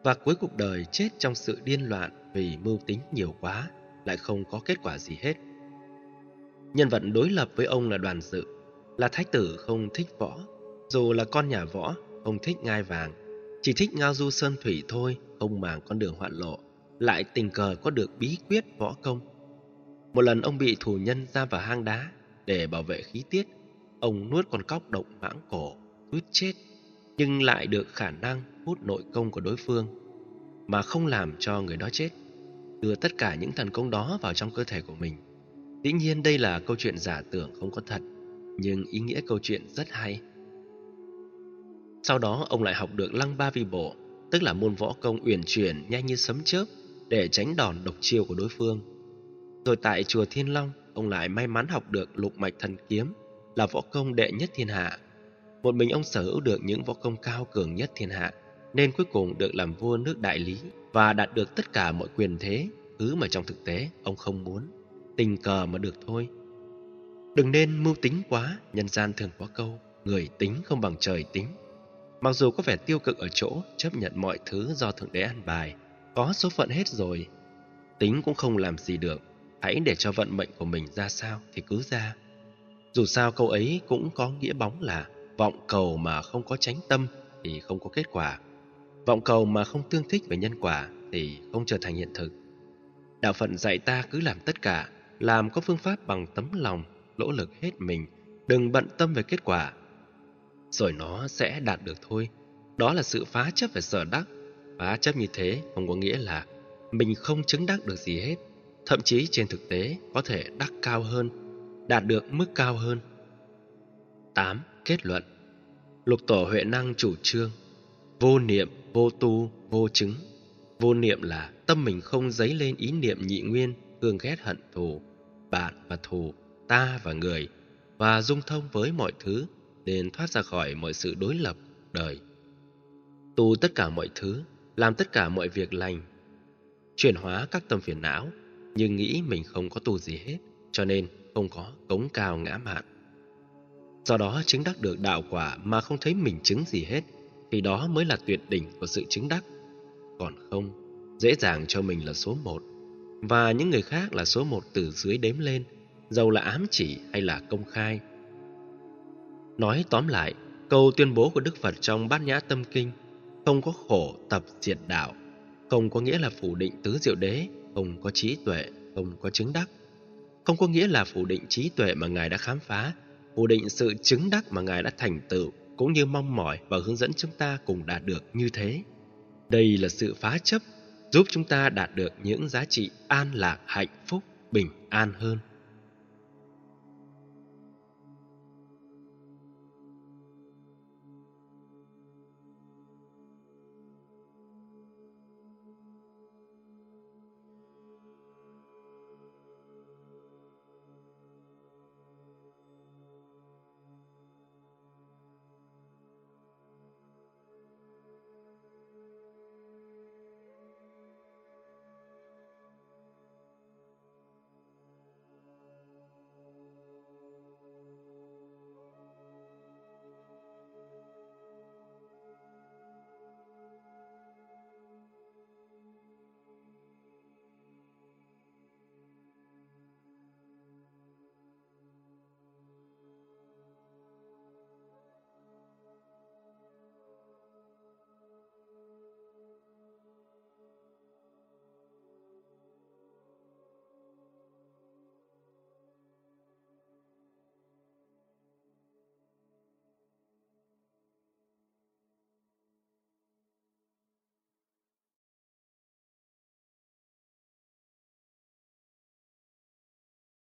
và cuối cuộc đời chết trong sự điên loạn vì mưu tính nhiều quá, lại không có kết quả gì hết. Nhân vật đối lập với ông là đoàn dự, là thái tử không thích võ, dù là con nhà võ, không thích ngai vàng, chỉ thích ngao du sơn thủy thôi, không màng con đường hoạn lộ, lại tình cờ có được bí quyết võ công. Một lần ông bị thủ nhân ra vào hang đá để bảo vệ khí tiết, ông nuốt con cóc động mãng cổ, suýt chết, nhưng lại được khả năng hút nội công của đối phương mà không làm cho người đó chết, đưa tất cả những thần công đó vào trong cơ thể của mình. Dĩ nhiên đây là câu chuyện giả tưởng không có thật, nhưng ý nghĩa câu chuyện rất hay. Sau đó ông lại học được lăng ba vi bộ, tức là môn võ công uyển chuyển nhanh như sấm chớp để tránh đòn độc chiêu của đối phương. Rồi tại chùa Thiên Long, ông lại may mắn học được lục mạch thần kiếm, là võ công đệ nhất thiên hạ. Một mình ông sở hữu được những võ công cao cường nhất thiên hạ, nên cuối cùng được làm vua nước đại lý và đạt được tất cả mọi quyền thế, thứ mà trong thực tế ông không muốn. Tình cờ mà được thôi. Đừng nên mưu tính quá, nhân gian thường có câu, người tính không bằng trời tính. Mặc dù có vẻ tiêu cực ở chỗ chấp nhận mọi thứ do Thượng Đế ăn bài, có số phận hết rồi, tính cũng không làm gì được, hãy để cho vận mệnh của mình ra sao thì cứ ra. Dù sao câu ấy cũng có nghĩa bóng là vọng cầu mà không có tránh tâm thì không có kết quả. Vọng cầu mà không tương thích về nhân quả thì không trở thành hiện thực. Đạo phận dạy ta cứ làm tất cả, làm có phương pháp bằng tấm lòng, nỗ lực hết mình, đừng bận tâm về kết quả. Rồi nó sẽ đạt được thôi. Đó là sự phá chấp về sở đắc. Phá chấp như thế không có nghĩa là mình không chứng đắc được gì hết. Thậm chí trên thực tế có thể đắc cao hơn, đạt được mức cao hơn. 8. Kết luận Lục tổ Huệ Năng chủ trương Vô niệm, vô tu, vô chứng Vô niệm là tâm mình không dấy lên ý niệm nhị nguyên, thương ghét hận thù, bạn và thù, ta và người, và dung thông với mọi thứ, nên thoát ra khỏi mọi sự đối lập, đời. Tu tất cả mọi thứ, làm tất cả mọi việc lành, chuyển hóa các tâm phiền não, nhưng nghĩ mình không có tu gì hết, cho nên không có cống cao ngã mạn. Do đó chứng đắc được đạo quả mà không thấy mình chứng gì hết, thì đó mới là tuyệt đỉnh của sự chứng đắc. Còn không, dễ dàng cho mình là số một, và những người khác là số một từ dưới đếm lên, dầu là ám chỉ hay là công khai. Nói tóm lại, câu tuyên bố của Đức Phật trong Bát Nhã Tâm Kinh không có khổ tập diệt đạo, không có nghĩa là phủ định tứ diệu đế, không có trí tuệ, không có chứng đắc. Không có nghĩa là phủ định trí tuệ mà Ngài đã khám phá, phủ định sự chứng đắc mà Ngài đã thành tựu, cũng như mong mỏi và hướng dẫn chúng ta cùng đạt được như thế. Đây là sự phá chấp, giúp chúng ta đạt được những giá trị an lạc, hạnh phúc, bình an hơn.